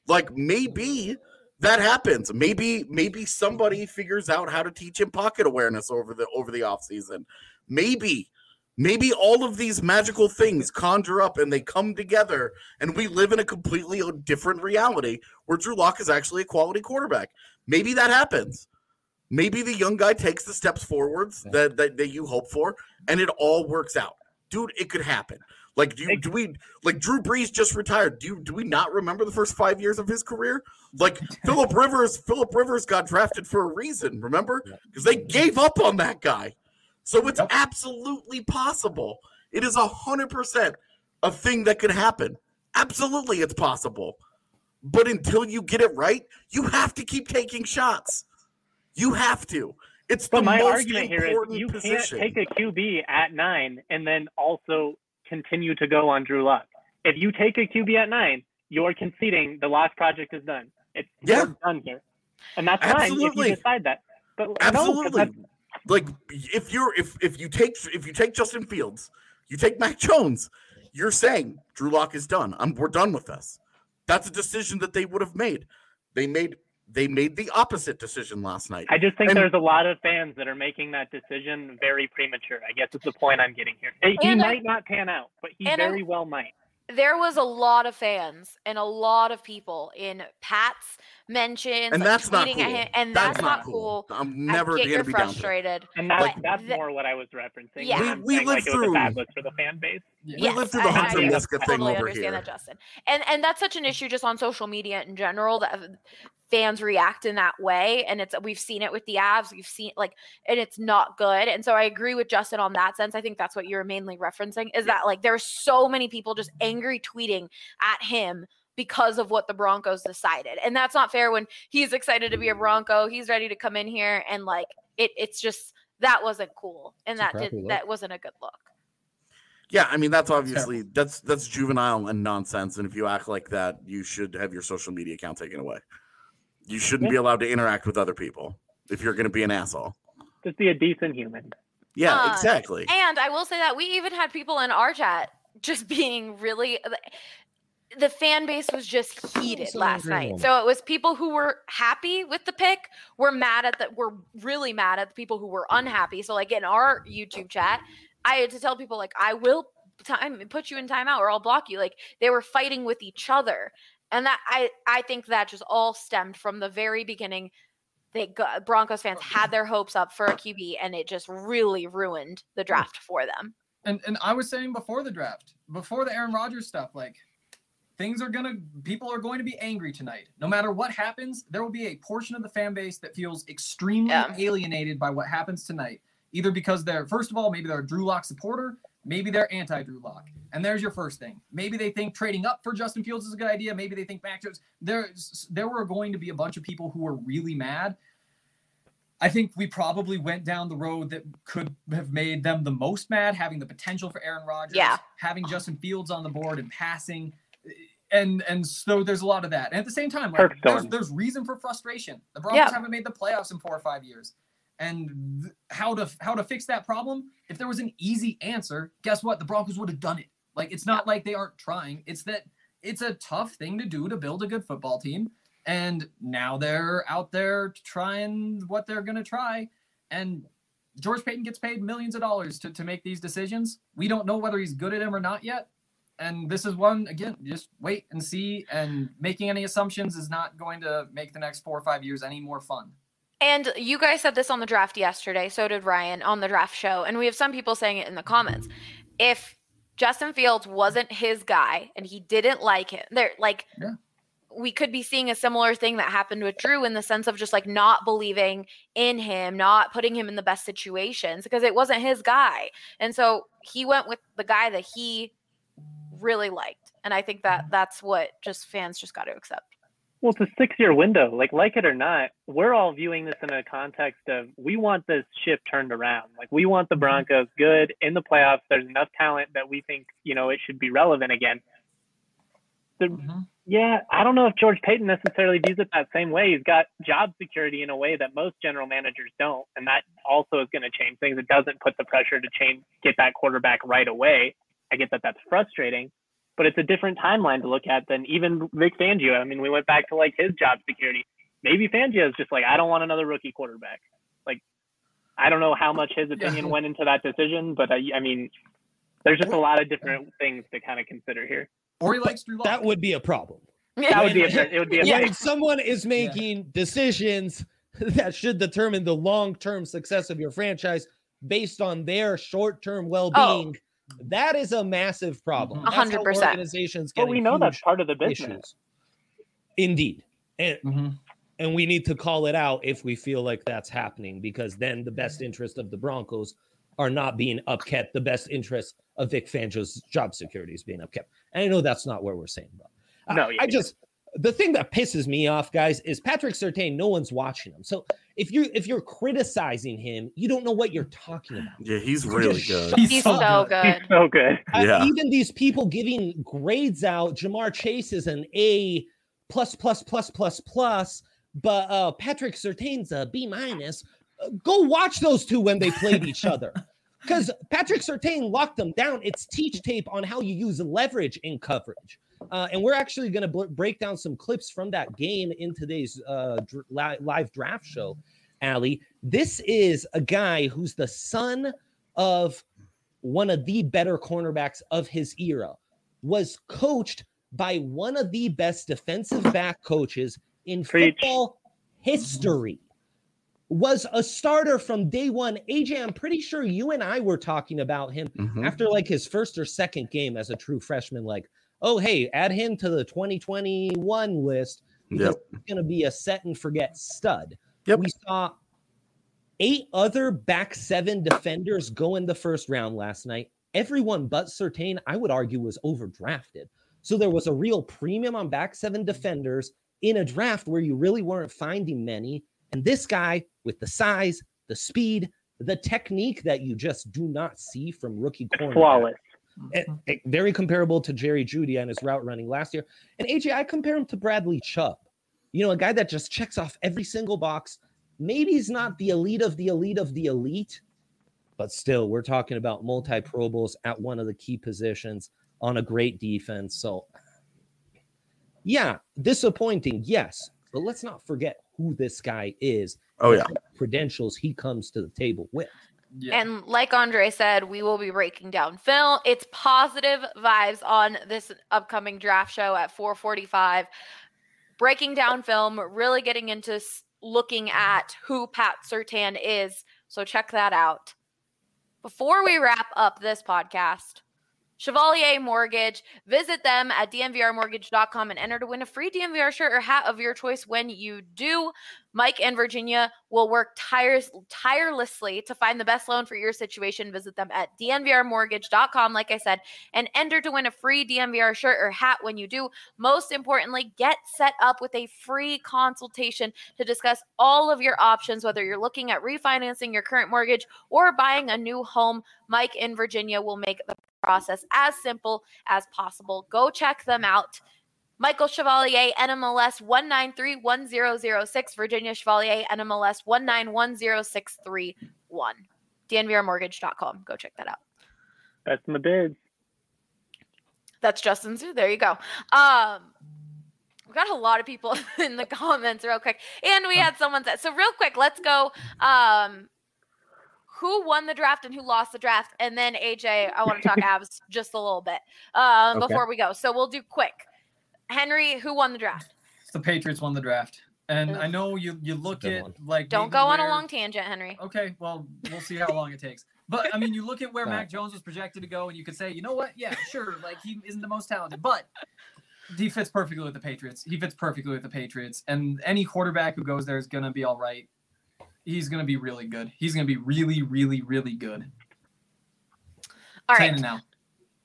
Like maybe that happens. Maybe maybe somebody figures out how to teach him pocket awareness over the over the offseason. Maybe maybe all of these magical things conjure up and they come together and we live in a completely different reality where Drew Lock is actually a quality quarterback. Maybe that happens. Maybe the young guy takes the steps forwards that, that, that you hope for, and it all works out. Dude, it could happen. Like, do, you, do we like Drew Brees just retired? Do you, do we not remember the first five years of his career? Like (laughs) Philip Rivers, Philip Rivers got drafted for a reason, remember? Because they gave up on that guy. So it's Yep. absolutely possible. It is a hundred percent a thing that could happen. Absolutely, it's possible. But until you get it right, you have to keep taking shots. You have to. It's the But my most argument here is you position. can't take a QB at nine and then also continue to go on Drew Lock. If you take a QB at nine, you're conceding the last project is done. It's Yeah. done here, and that's fine if you decide that. But Absolutely. that's- like if you're if if you take if you take Justin Fields, you take Mac Jones, you're saying Drew Lock is done. I'm we're done with this. That's a decision that they would have made. They made they made the opposite decision last night. I just think And- there's a lot of fans that are making that decision very premature. I guess is the point I'm getting here. He And I- might not pan out, but he and I- very well might. there was a lot of fans and a lot of people in Pat's mentions, and like, that's not cool. him, and that's, not cool. I'm I never get gonna you're be down to it. frustrated. And that's But that's the- more what I was referencing. Yeah. We- I'm we lived like, it was through- a bad for the fan base. Yeah. We Yes, lived through the I- Hunter I- I Niska thing totally over understand here. that, Justin. And and that's such an issue just on social media in general that fans react in that way. And it's we've seen it with the Avs. We've seen like, and it's not good. And so I agree with Justin on that sense. I think that's what you're mainly referencing is that like there's so many people just angry tweeting at him because of what the Broncos decided. And that's not fair when he's excited to be a Bronco. He's ready to come in here and like it it's just that wasn't cool. And It's that did that wasn't a good look. Yeah, I mean that's obviously that's that's juvenile and nonsense. And if you act like that, you should have your social media account taken away. You shouldn't be allowed to interact with other people if you're going to be an asshole. Just be a decent human. Yeah, Uh, exactly. And I will say that we even had people in our chat just (laughs) being really the fan base was just heated Also last angry night. So it was people who were happy with the pick, were mad at the were really mad at the people who were unhappy. So like in our YouTube chat, I had to tell people like I will time put you in timeout or I'll block you. Like they were fighting with each other. And that I I think that just all stemmed from the very beginning. They got, Broncos fans oh, had their hopes up for a QB and it just really ruined the draft for them. and and I was saying before the draft, before the Aaron Rodgers stuff, like things are gonna people are going to be angry tonight. No matter what happens, there will be a portion of the fan base that feels extremely Yeah. alienated by what happens tonight. Either because they're first of all, maybe they're a Drew Lock supporter, maybe they're anti-Drew Lock. And there's your first thing. Maybe they think trading up for Justin Fields is a good idea. Maybe they think Mac Jones. There's there were going to be a bunch of people who were really mad. I think we probably went down the road that could have made them the most mad, having the potential for Aaron Rodgers, Yeah. having Justin Fields on the board and passing. And and so there's a lot of that. And at the same time, like, there's, there's reason for frustration. The Broncos Yeah. haven't made the playoffs in four or five years. And th- how to how to fix that problem? If there was an easy answer, guess what? The Broncos would have done it. Like it's not like they aren't trying. It's that it's a tough thing to do to build a good football team. And now they're out there trying what they're gonna try. And George Paton gets paid millions of dollars to, to make these decisions. We don't know whether he's good at them or not yet. And this is one again, just wait and see. And making any assumptions is not going to make the next four or five years any more fun. And you guys said this on the draft yesterday. So did Ryan on the draft show. And we have some people saying it in the comments. If Justin Fields wasn't his guy and he didn't like it, there like Yeah. we could be seeing a similar thing that happened with Drew in the sense of just like not believing in him, not putting him in the best situations because it wasn't his guy. And so he went with the guy that he really liked. And I think that that's what just fans just got to accept. Well, it's a six-year window. Like, like it or not, we're all viewing this in a context of we want this ship turned around. Like, we want the mm-hmm. Broncos good in the playoffs. There's enough talent that we think you know it should be relevant again. The, mm-hmm. yeah, I don't know if George Paton necessarily views it that same way. He's got job security in a way that most general managers don't, and that also is going to change things. It doesn't put the pressure to change, get that quarterback right away. I get that that's frustrating, but it's a different timeline to look at than even Vic Fangio. I mean, we went back to like his job security. Maybe Fangio is just like, I don't want another rookie quarterback. Like, I don't know how much his opinion Yeah. went into that decision, but I, I mean, there's just a lot of different things to kind of consider here. Or he likes Drew Lock. That would be a problem. Yeah. That would be a, it would be a (laughs) Yeah. When someone is making decisions (laughs) that should determine the long-term success of your franchise based on their short-term well-being, oh. That is a massive problem. Mhm. That's how 100%. Organizations get But we know that's part of the business. issues. Indeed, and Mhm. and we need to call it out if we feel like that's happening because then the best interest of the Broncos are not being upkept. The best interest of Vic Fangio's job security is being upkept. And I know that's not where we're saying, but I- No, I, yeah, just the thing that pisses me off, guys, is Patrick Surtain. No one's watching him. So if you if you're criticizing him, you don't know what you're talking about. Yeah, he's You're really good. shut He's so good. He's so good. uh, Yeah. even these people giving grades out, Ja'Marr Chase is an A plus plus plus plus plus, but uh, Patrick Surtain's a B minus. Uh, go watch those two when they played each (laughs) other. Because Patrick Surtain locked them down. It's teach tape on how you use leverage in coverage. Uh, and we're actually going to bl- break down some clips from that game in today's uh, dr- li- live draft show, Allie. This is a guy who's the son of one of the better cornerbacks of his era, was coached by one of the best defensive back coaches in Preach. football history. Was a starter from day one. AJ, I'm pretty sure you and I were talking about him Mhm. after like his first or second game as a true freshman. Like, oh, hey, add him to the 2021 list because Yep. he's going to be a set and forget stud. Yep. We saw eight other back seven defenders go in the first round last night. Everyone but Surtain, I would argue, was overdrafted. So there was a real premium on back seven defenders in a draft where you really weren't finding many. And this guy with the size, the speed, the technique that you just do not see from rookie corner. Flawless. Eh, mm-hmm. eh, very comparable to Jerry Jeudy and his route running last year. And AJ, I compare him to Bradley Chubb. You know, a guy that just checks off every single box. Maybe he's not the elite of the elite of the elite, but still, we're talking about multi Pro Bowls at one of the key positions on a great defense. So Yeah, disappointing, yes. But let's not forget who this guy is. Oh yeah. Credentials he comes to the table with. Yeah. And like Andre said, we will be breaking down film. It's positive vibes on this upcoming draft show at 445. Breaking down film, really getting into looking at who Pat Surtain is. So check that out. Before we wrap up this podcast, Chevalier Mortgage, visit them at dnvrmortgage.com and enter to win a free DNVR shirt or hat of your choice when you do. Mike and Virginia will work tirelessly to find the best loan for your situation. Visit them at dnvrmortgage.com, like I said, and enter to win a free DNVR shirt or hat when you do. Most importantly, get set up with a free consultation to discuss all of your options, whether you're looking at refinancing your current mortgage or buying a new home. Mike in Virginia will make the process as simple as possible. Go check them out. Michael Chevalier, NMLS 1931006, Virginia Chevalier, NMLS 1910631. DNVRmortgage.com. Go check that out. That's my biz. That's Justin Zoo. There you go. Um, we got a lot of people (laughs) in the comments real quick. And we had someone that so real quick, let's go. Um who won the draft and who lost the draft? And then AJ, I want to talk (laughs) abs just a little bit um, Okay. before we go. So we'll do quick. Henry, who won the draft? the Patriots won the draft. And I know you you look at one. like Don't maybe go on a long tangent, Henry. Okay, well, we'll see how long it takes. But I mean, you look at where Right. Mac Jones was projected to go, and you could say, you know what? Yeah, sure. Like he isn't the most talented, but he fits perfectly with the Patriots. He fits perfectly with the Patriots, and any quarterback who goes there is gonna be all right. He's gonna be really good. He's gonna be really, really, really good. All Saying right. it now.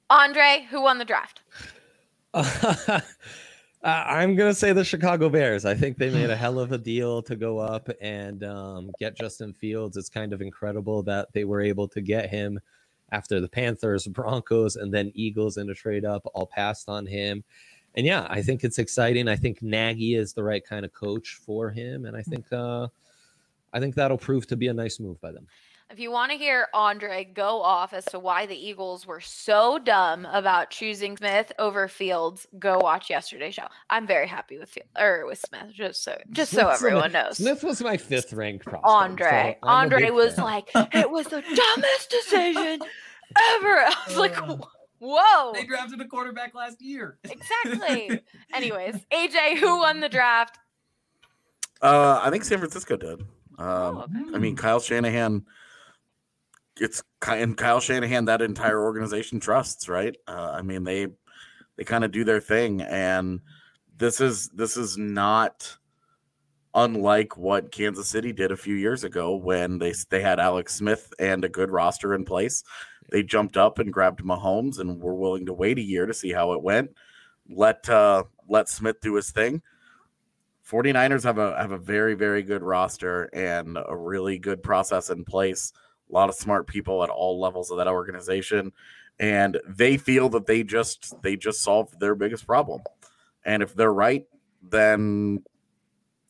Andre, who won the draft? (laughs) Uh, I'm gonna say the Chicago Bears. I think they made a hell of a deal to go up and um, get Justin Fields. It's kind of incredible that they were able to get him after the Panthers, Broncos, and then Eagles in a trade up all passed on him. And yeah, I think it's exciting. I think Nagy is the right kind of coach for him, and I think uh, I think that'll prove to be a nice move by them. If you want to hear Andre go off as to why the Eagles were so dumb about choosing Smith over Fields, go watch yesterday's show. I'm very happy with Field or with Smith, just so just so Smith's everyone knows. Smith was my fifth ranked prospect. Andre, so Andre big was fan. like, it was the (laughs) dumbest decision ever. I was like, whoa, They drafted a quarterback last year. exactly. (laughs) Anyways, AJ, who won the draft? Uh, I think San Francisco did. Um, Oh. I mean, Kyle Shanahan. It's and Kyle Shanahan that entire organization trusts, right? Uh, I mean, they they kind of do their thing, and this is this is not unlike what Kansas City did a few years ago when they they had Alex Smith and a good roster in place. They jumped up and grabbed Mahomes and were willing to wait a year to see how it went. Let uh, let Smith do his thing. 49ers have a have a very very good roster and a really good process in place. A lot of smart people at all levels of that organization and they feel that they just they just solved their biggest problem. And if they're right, then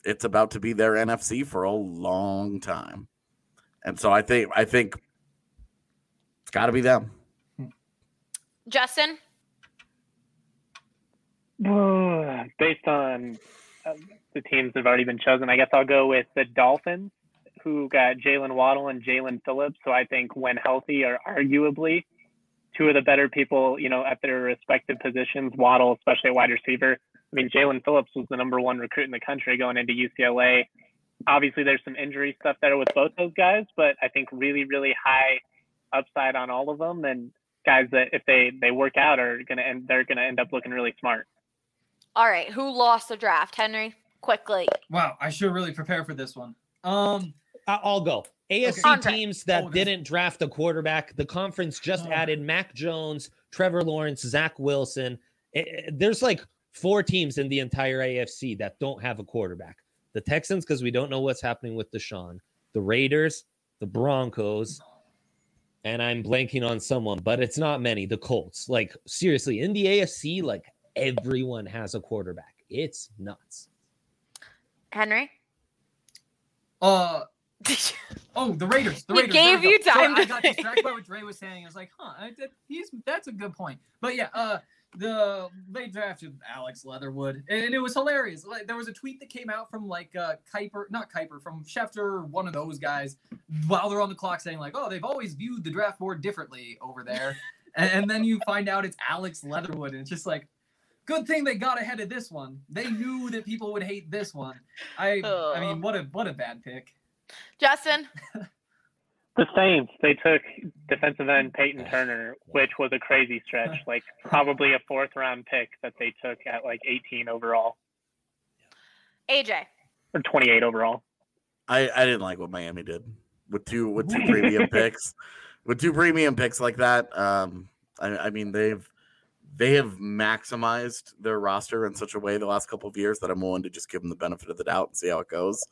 it's about to be their NFC for a long time. And so I think I think it's got to be them. Justin, (sighs) Based on uh, the teams that have already been chosen, I guess I'll go with the Dolphins, who got Jaylen Waddle and Jaelan Phillips. So I think when healthy are arguably two of the better people, you know, at their respective positions. Waddle, especially at wide receiver. I mean, Jaelan Phillips was the number one recruit in the country going into UCLA. Obviously, there's some injury stuff there with both those guys, but I think really, really high upside on all of them, and guys that if they they work out are gonna end, they're gonna end up looking really smart. all right, who lost the draft? Henry, quickly. Wow, I should really prepare for this one. Um, I- I'll go. AFC Andre. teams that Oh, didn't draft a quarterback. The conference just Oh. added Mac Jones, Trevor Lawrence, Zach Wilson. Eh, eh, There's like four teams in the entire AFC that don't have a quarterback. The Texans, because we don't know what's happening with Deshaun. The Raiders, the Broncos, and I'm blanking on someone, but it's not many. The Colts. Like seriously, in the AFC, like everyone has a quarterback. It's nuts. Henry. uh, (laughs) oh, the Raiders. The He Raiders. gave you time I to got distracted by what Dre was saying. I was like, huh, I, that, he's that's a good point. But yeah, uh, the they drafted Alex Leatherwood, and it was hilarious. Like there was a tweet that came out from like uh, Kiper, not Kiper, from Schefter, one of those guys, while they're on the clock, saying like, "Oh, they've always viewed the draft board differently over there," (laughs) and, and then you find out it's Alex Leatherwood, and it's just like, good thing they got ahead of this one. They knew that people would hate this one. I, I mean, what a what a bad pick. Justin, (laughs) The Saints, they took defensive end Peyton Turner, which was a crazy stretch, (laughs) like probably a fourth round pick that they took at like 18 overall AJ. or 28 overall. I, I didn't like what Miami did with two with two (laughs) premium picks. With two premium picks like that, um, I, I mean they've they have maximized their roster in such a way the last couple of years that I'm willing to just give them the benefit of the doubt and see how it goes.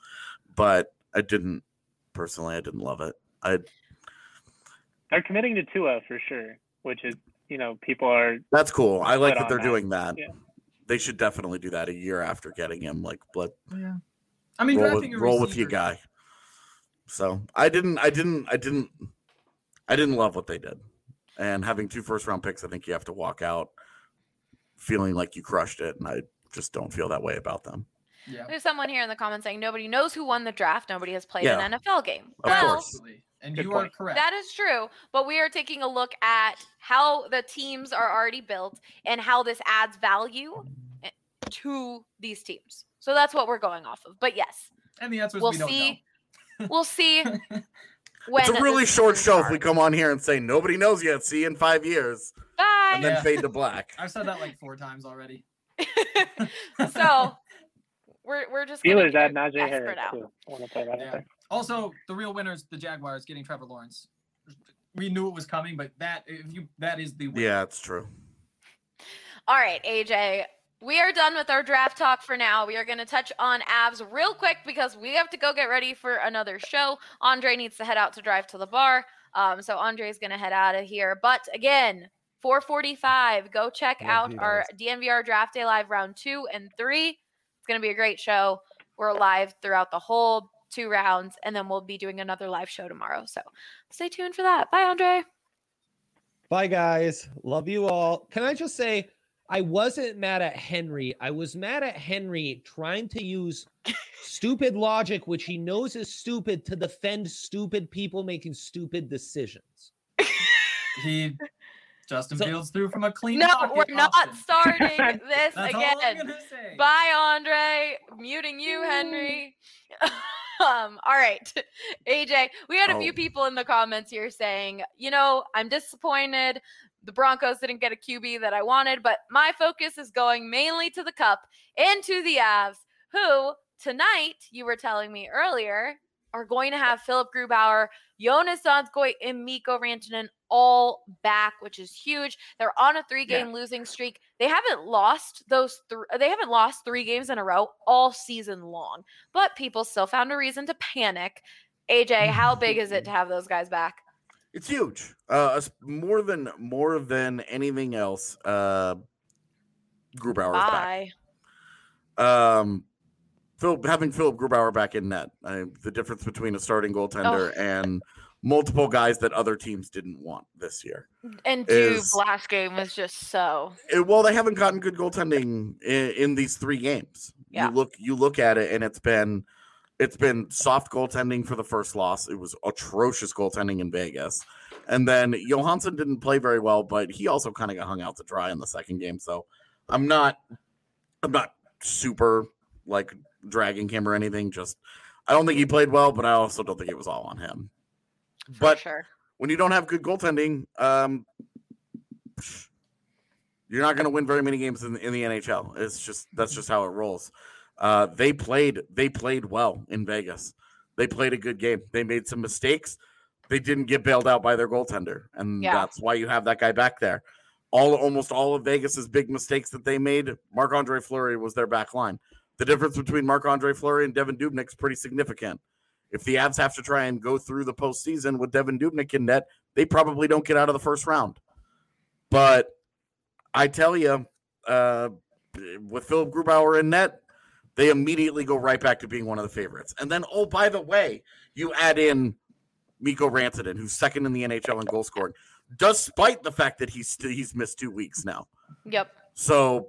But I didn't personally, I didn't love it. I They're committing to Tua for sure, which is, you know, people are that's cool. I like that they're that. doing that. Yeah. They should definitely do that a year after getting him. Like, but Yeah. I mean, roll with, a roll with your receiver- guy. So I didn't, I didn't, I didn't, I didn't love what they did. And having two first round picks, I think you have to walk out feeling like you crushed it, and I just don't feel that way about them. Yeah. There's someone here in the comments saying nobody knows who won the draft. Nobody has played Yeah. an NFL game. Of well, course. And Good you are correct. that is true. But we are taking a look at how the teams are already built and how this adds value to these teams. So that's what we're going off of. But yes, and the answer is we'll we don't see. We'll see. (laughs) When it's a really short show if we come on here and say nobody knows yet. See you in five years, Bye. and then Yeah. fade to black. (laughs) I've said that like four times already. (laughs) so we're we're just gonna Steelers get add Najee Harris out. too. I want to play that Yeah. Also, the real winners, the Jaguars, getting Trevor Lawrence. We knew it was coming, but that if you that is the winner. Yeah, it's true. All right, AJ, we are done with our draft talk for now. We are going to touch on abs real quick because we have to go get ready for another show. Andre needs to head out to drive to the bar. Um, so Andre is going to head out of here. But again, 445, go check Love out our DNVR Draft Day Live round two and three. It's going to be a great show. We're live throughout the whole two rounds, and then we'll be doing another live show tomorrow. So stay tuned for that. Bye, Andre. Bye, guys. Love you all. Can I just say, I wasn't mad at Henry. I was mad at Henry trying to use stupid logic, which he knows is stupid, to defend stupid people making stupid decisions. He Justin So- Fields threw from a clean. No, pocket we're not option. starting (laughs) this That's all again. I'm say. Bye, Andre. Muting you, Henry. (laughs) um, all right. (laughs) AJ, we had a few Oh. people in the comments here saying, you know, I'm disappointed. The Broncos didn't get a QB that I wanted, but my focus is going mainly to the cup and to the Avs, who tonight, you were telling me earlier, are going to have Philipp Grubauer, Jonas Donskoi, and Mikko Rantanen all back, which is huge. They're on a three-game losing streak. They haven't lost those three. They haven't lost three games in a row all season long, but people still found a reason to panic. AJ, how big is it to (laughs) have those guys back? It's huge. Uh, more than more than anything else. Uh, Grubauer back. Um, Phil, having Philipp Grubauer back in net, uh, the difference between a starting goaltender and multiple guys that other teams didn't want this year. And Dube last game was just so. Uh, well, they haven't gotten good goaltending in, in these three games. Yeah. You look, you look at it, and it's been, it's been soft goaltending for the first loss. It was atrocious goaltending in Vegas, and then Johansson didn't play very well, but he also kind of got hung out to dry in the second game. So I'm not, I'm not super like dragging him or anything. Just I don't think he played well, but I also don't think it was all on him. For But sure. when you don't have good goaltending, um, you're not going to win very many games in, in the NHL. It's just that's just how it rolls. Uh, they played they played well in Vegas. They played a good game. They made some mistakes. They didn't get bailed out by their goaltender, and Yeah. that's why you have that guy back there. All almost all of Vegas's big mistakes that they made, Marc Andre Fleury was their back line. The difference between Marc Andre Fleury and Devan Dubnyk is pretty significant. If the Avs have to try and go through the postseason with Devan Dubnyk in net, they probably don't get out of the first round. But I tell you, uh, with Philipp Grubauer in net, they immediately go right back to being one of the favorites. And then, oh, by the way, you add in Mikko Rantanen, who's second in the NHL in goal scoring, despite the fact that he's he's missed two weeks now. Yep. So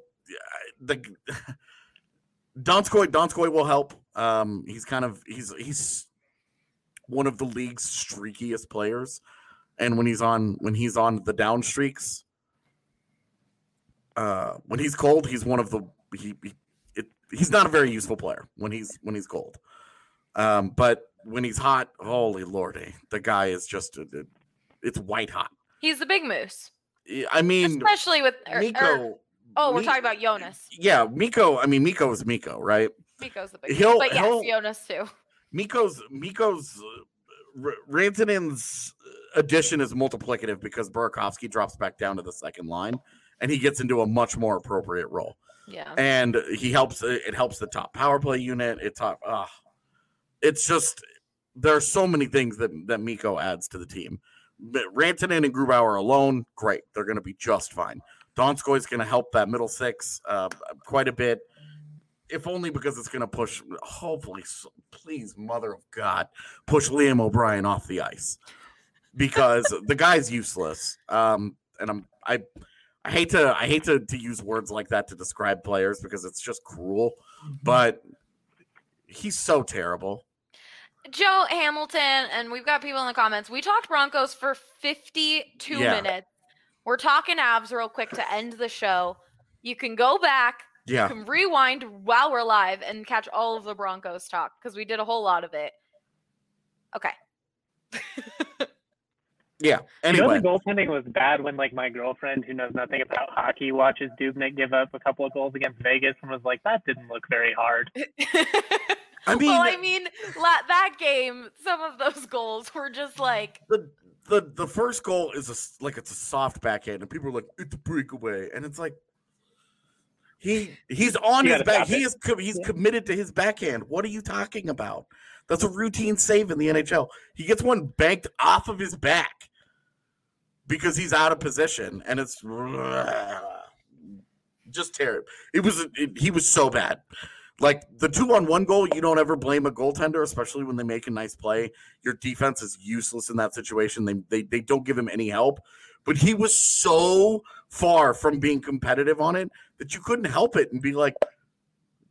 the Donskoi Donskoi will help. Um, he's kind of he's he's one of the league's streakiest players, and when he's on when he's on the down streaks, uh, when he's cold, he's one of the he, he he's not a very useful player when he's when he's cold. Um, but when he's hot, holy lordy, the guy is just a, it's white hot. He's the big moose, I mean, especially with er, er- Mikko. oh, we're talking about Jonas. Yeah, Mikko. I mean, Mikko is Mikko, right? Mikko's the big He'll- moose, but yes, he'll- Jonas too. Mikko's Mikko's uh, R- Rantanen's addition is multiplicative because Burakovsky drops back down to the second line, and he gets into a much more appropriate role. Yeah. And he helps. It helps the top power play unit. It top. Uh, it's just there are so many things that that Mikko adds to the team. Rantanen and Grubauer alone, great. They're going to be just fine. Donskoi is going to help that middle six uh, quite a bit, if only because it's going to push. Hopefully, please, Mother of God, push Liam O'Brien off the ice because the guy's useless. Um, and I'm I I hate to I hate to, to use words like that to describe players because it's just cruel, mm-hmm. but he's so terrible. Joe Hamilton, and we've got people in the comments. We talked Broncos for 52 Yeah. minutes. We're talking abs real quick to end the show. You can go back, Yeah. you can rewind while we're live and catch all of the Broncos talk because we did a whole lot of it. Okay. (laughs) Yeah. You know the goaltending was bad when like my girlfriend who knows nothing about hockey watches Dubnyk give up a couple of goals against Vegas and was like, that didn't look very hard. (laughs) I mean, well, I mean, la- that game, some of those goals were just like, the the the first goal is a, like it's a soft backhand, and people are like it's a breakaway, and it's like he he's on You his back. He is co- he's Yeah. committed to his backhand. What are you talking about? That's a routine save in the NHL. He gets one banked off of his back because he's out of position, and it's (sighs) just terrible. It was it, he was so bad. Like the two on one goal, you don't ever blame a goaltender, especially when they make a nice play. Your defense is useless in that situation. They they, they don't give him any help. But he was so far from being competitive on it that you couldn't help it and be like,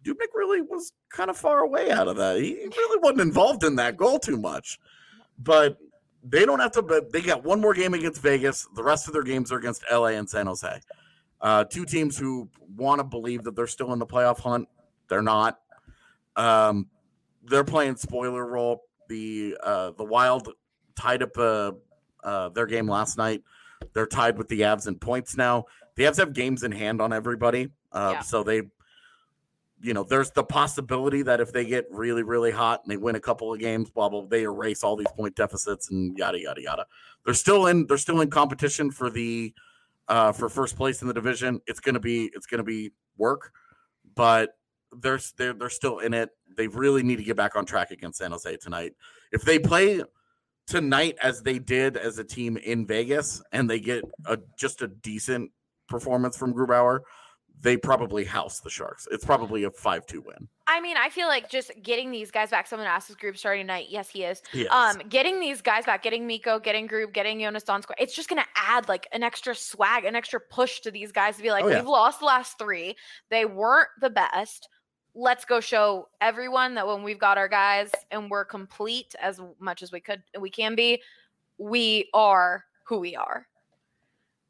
Dubnyk really was kind of far away out of that. He really wasn't involved in that goal too much. But they don't have to. But they got one more game against Vegas. The rest of their games are against LA and San Jose. Uh, two teams who want to believe that they're still in the playoff hunt. They're not. Um, they're playing spoiler role. The uh, the Wild tied up uh, uh, their game last night. They're tied with the Avs in points now. The Avs have games in hand on everybody, uh, Yeah. so they, you know, there's the possibility that if they get really really hot and they win a couple of games, blah blah, they erase all these point deficits and yada yada yada. They're still in. They're still in competition for the uh, for first place in the division. It's gonna be it's gonna be work, but they're they're they're still in it. They really need to get back on track against San Jose tonight. If they play tonight as they did as a team in Vegas and they get a just a decent performance from Grubauer, they probably house the Sharks. It's probably a 5-2 win. I mean, I feel like just getting these guys back. Someone asked this group starting tonight. Yes, he is. Yes. Um, getting these guys back, getting Mikko, getting Group, getting Jonas Donskoi, it's just gonna add like an extra swag, an extra push to these guys to be like, Oh, yeah. we've lost the last three. They weren't the best. Let's go show everyone that when we've got our guys and we're complete as much as we could we can be, we are who we are.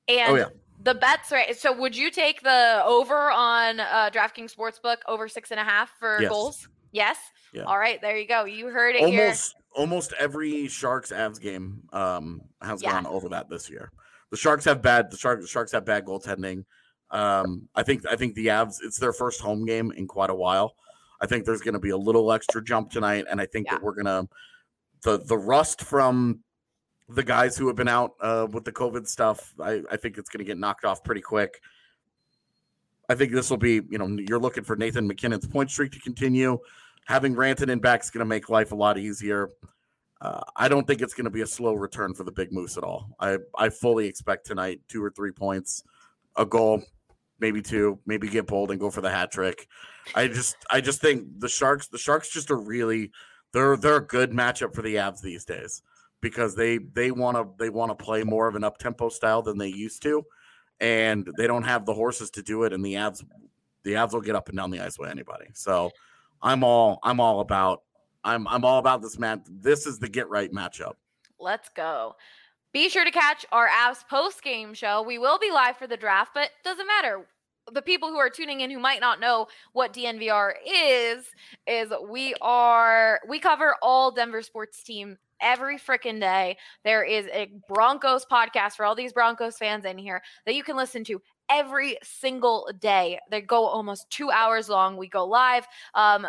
And Oh, yeah. The bets, right? So would you take the over on uh DraftKings Sportsbook over six and a half for Yes. goals? Yes. Yeah. All right, there you go. You heard it here. almost almost every Sharks Avs game um has Yeah. gone over that this year. The Sharks have bad the Sharks the Sharks have bad goaltending. Um I think I think the Avs it's their first home game in quite a while. I think there's going to be a little extra jump tonight and I think Yeah. that we're going to the the rust from the guys who have been out uh, with the COVID stuff, I, I think it's going to get knocked off pretty quick. I think this will be, you know, you're looking for Nathan MacKinnon's point streak to continue. Having Rantanen back is going to make life a lot easier. Uh, I don't think it's going to be a slow return for the Big Moose at all. I, I fully expect tonight two or three points, a goal, maybe two, maybe get bold and go for the hat trick. I just I just think the Sharks the Sharks just are really they're they're a good matchup for the Avs these days because they they want to they want to play more of an up tempo style than they used to, and they don't have the horses to do it, and the Avs, the Avs will get up and down the ice with anybody. So I'm all I'm all about I'm I'm all about this man. This is the get right matchup. Let's go. Be sure to catch our Avs post game show. We will be live for the draft, but doesn't matter. The people who are tuning in who might not know what DNVR is, is we are we cover all Denver sports team every freaking day. There is a Broncos podcast for all these Broncos fans in here that you can listen to every single day. They go almost two hours long. We go live. Um,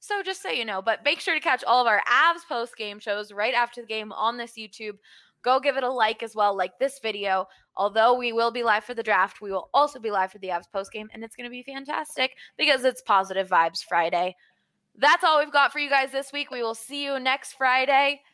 so just so you know, but make sure to catch all of our Avs post game shows right after the game on this YouTube. Go give it a like as well, like this video. Although we will be live for the draft, we will also be live for the Avs post game, and it's going to be fantastic because it's Positive Vibes Friday. That's all we've got for you guys this week. We will see you next Friday.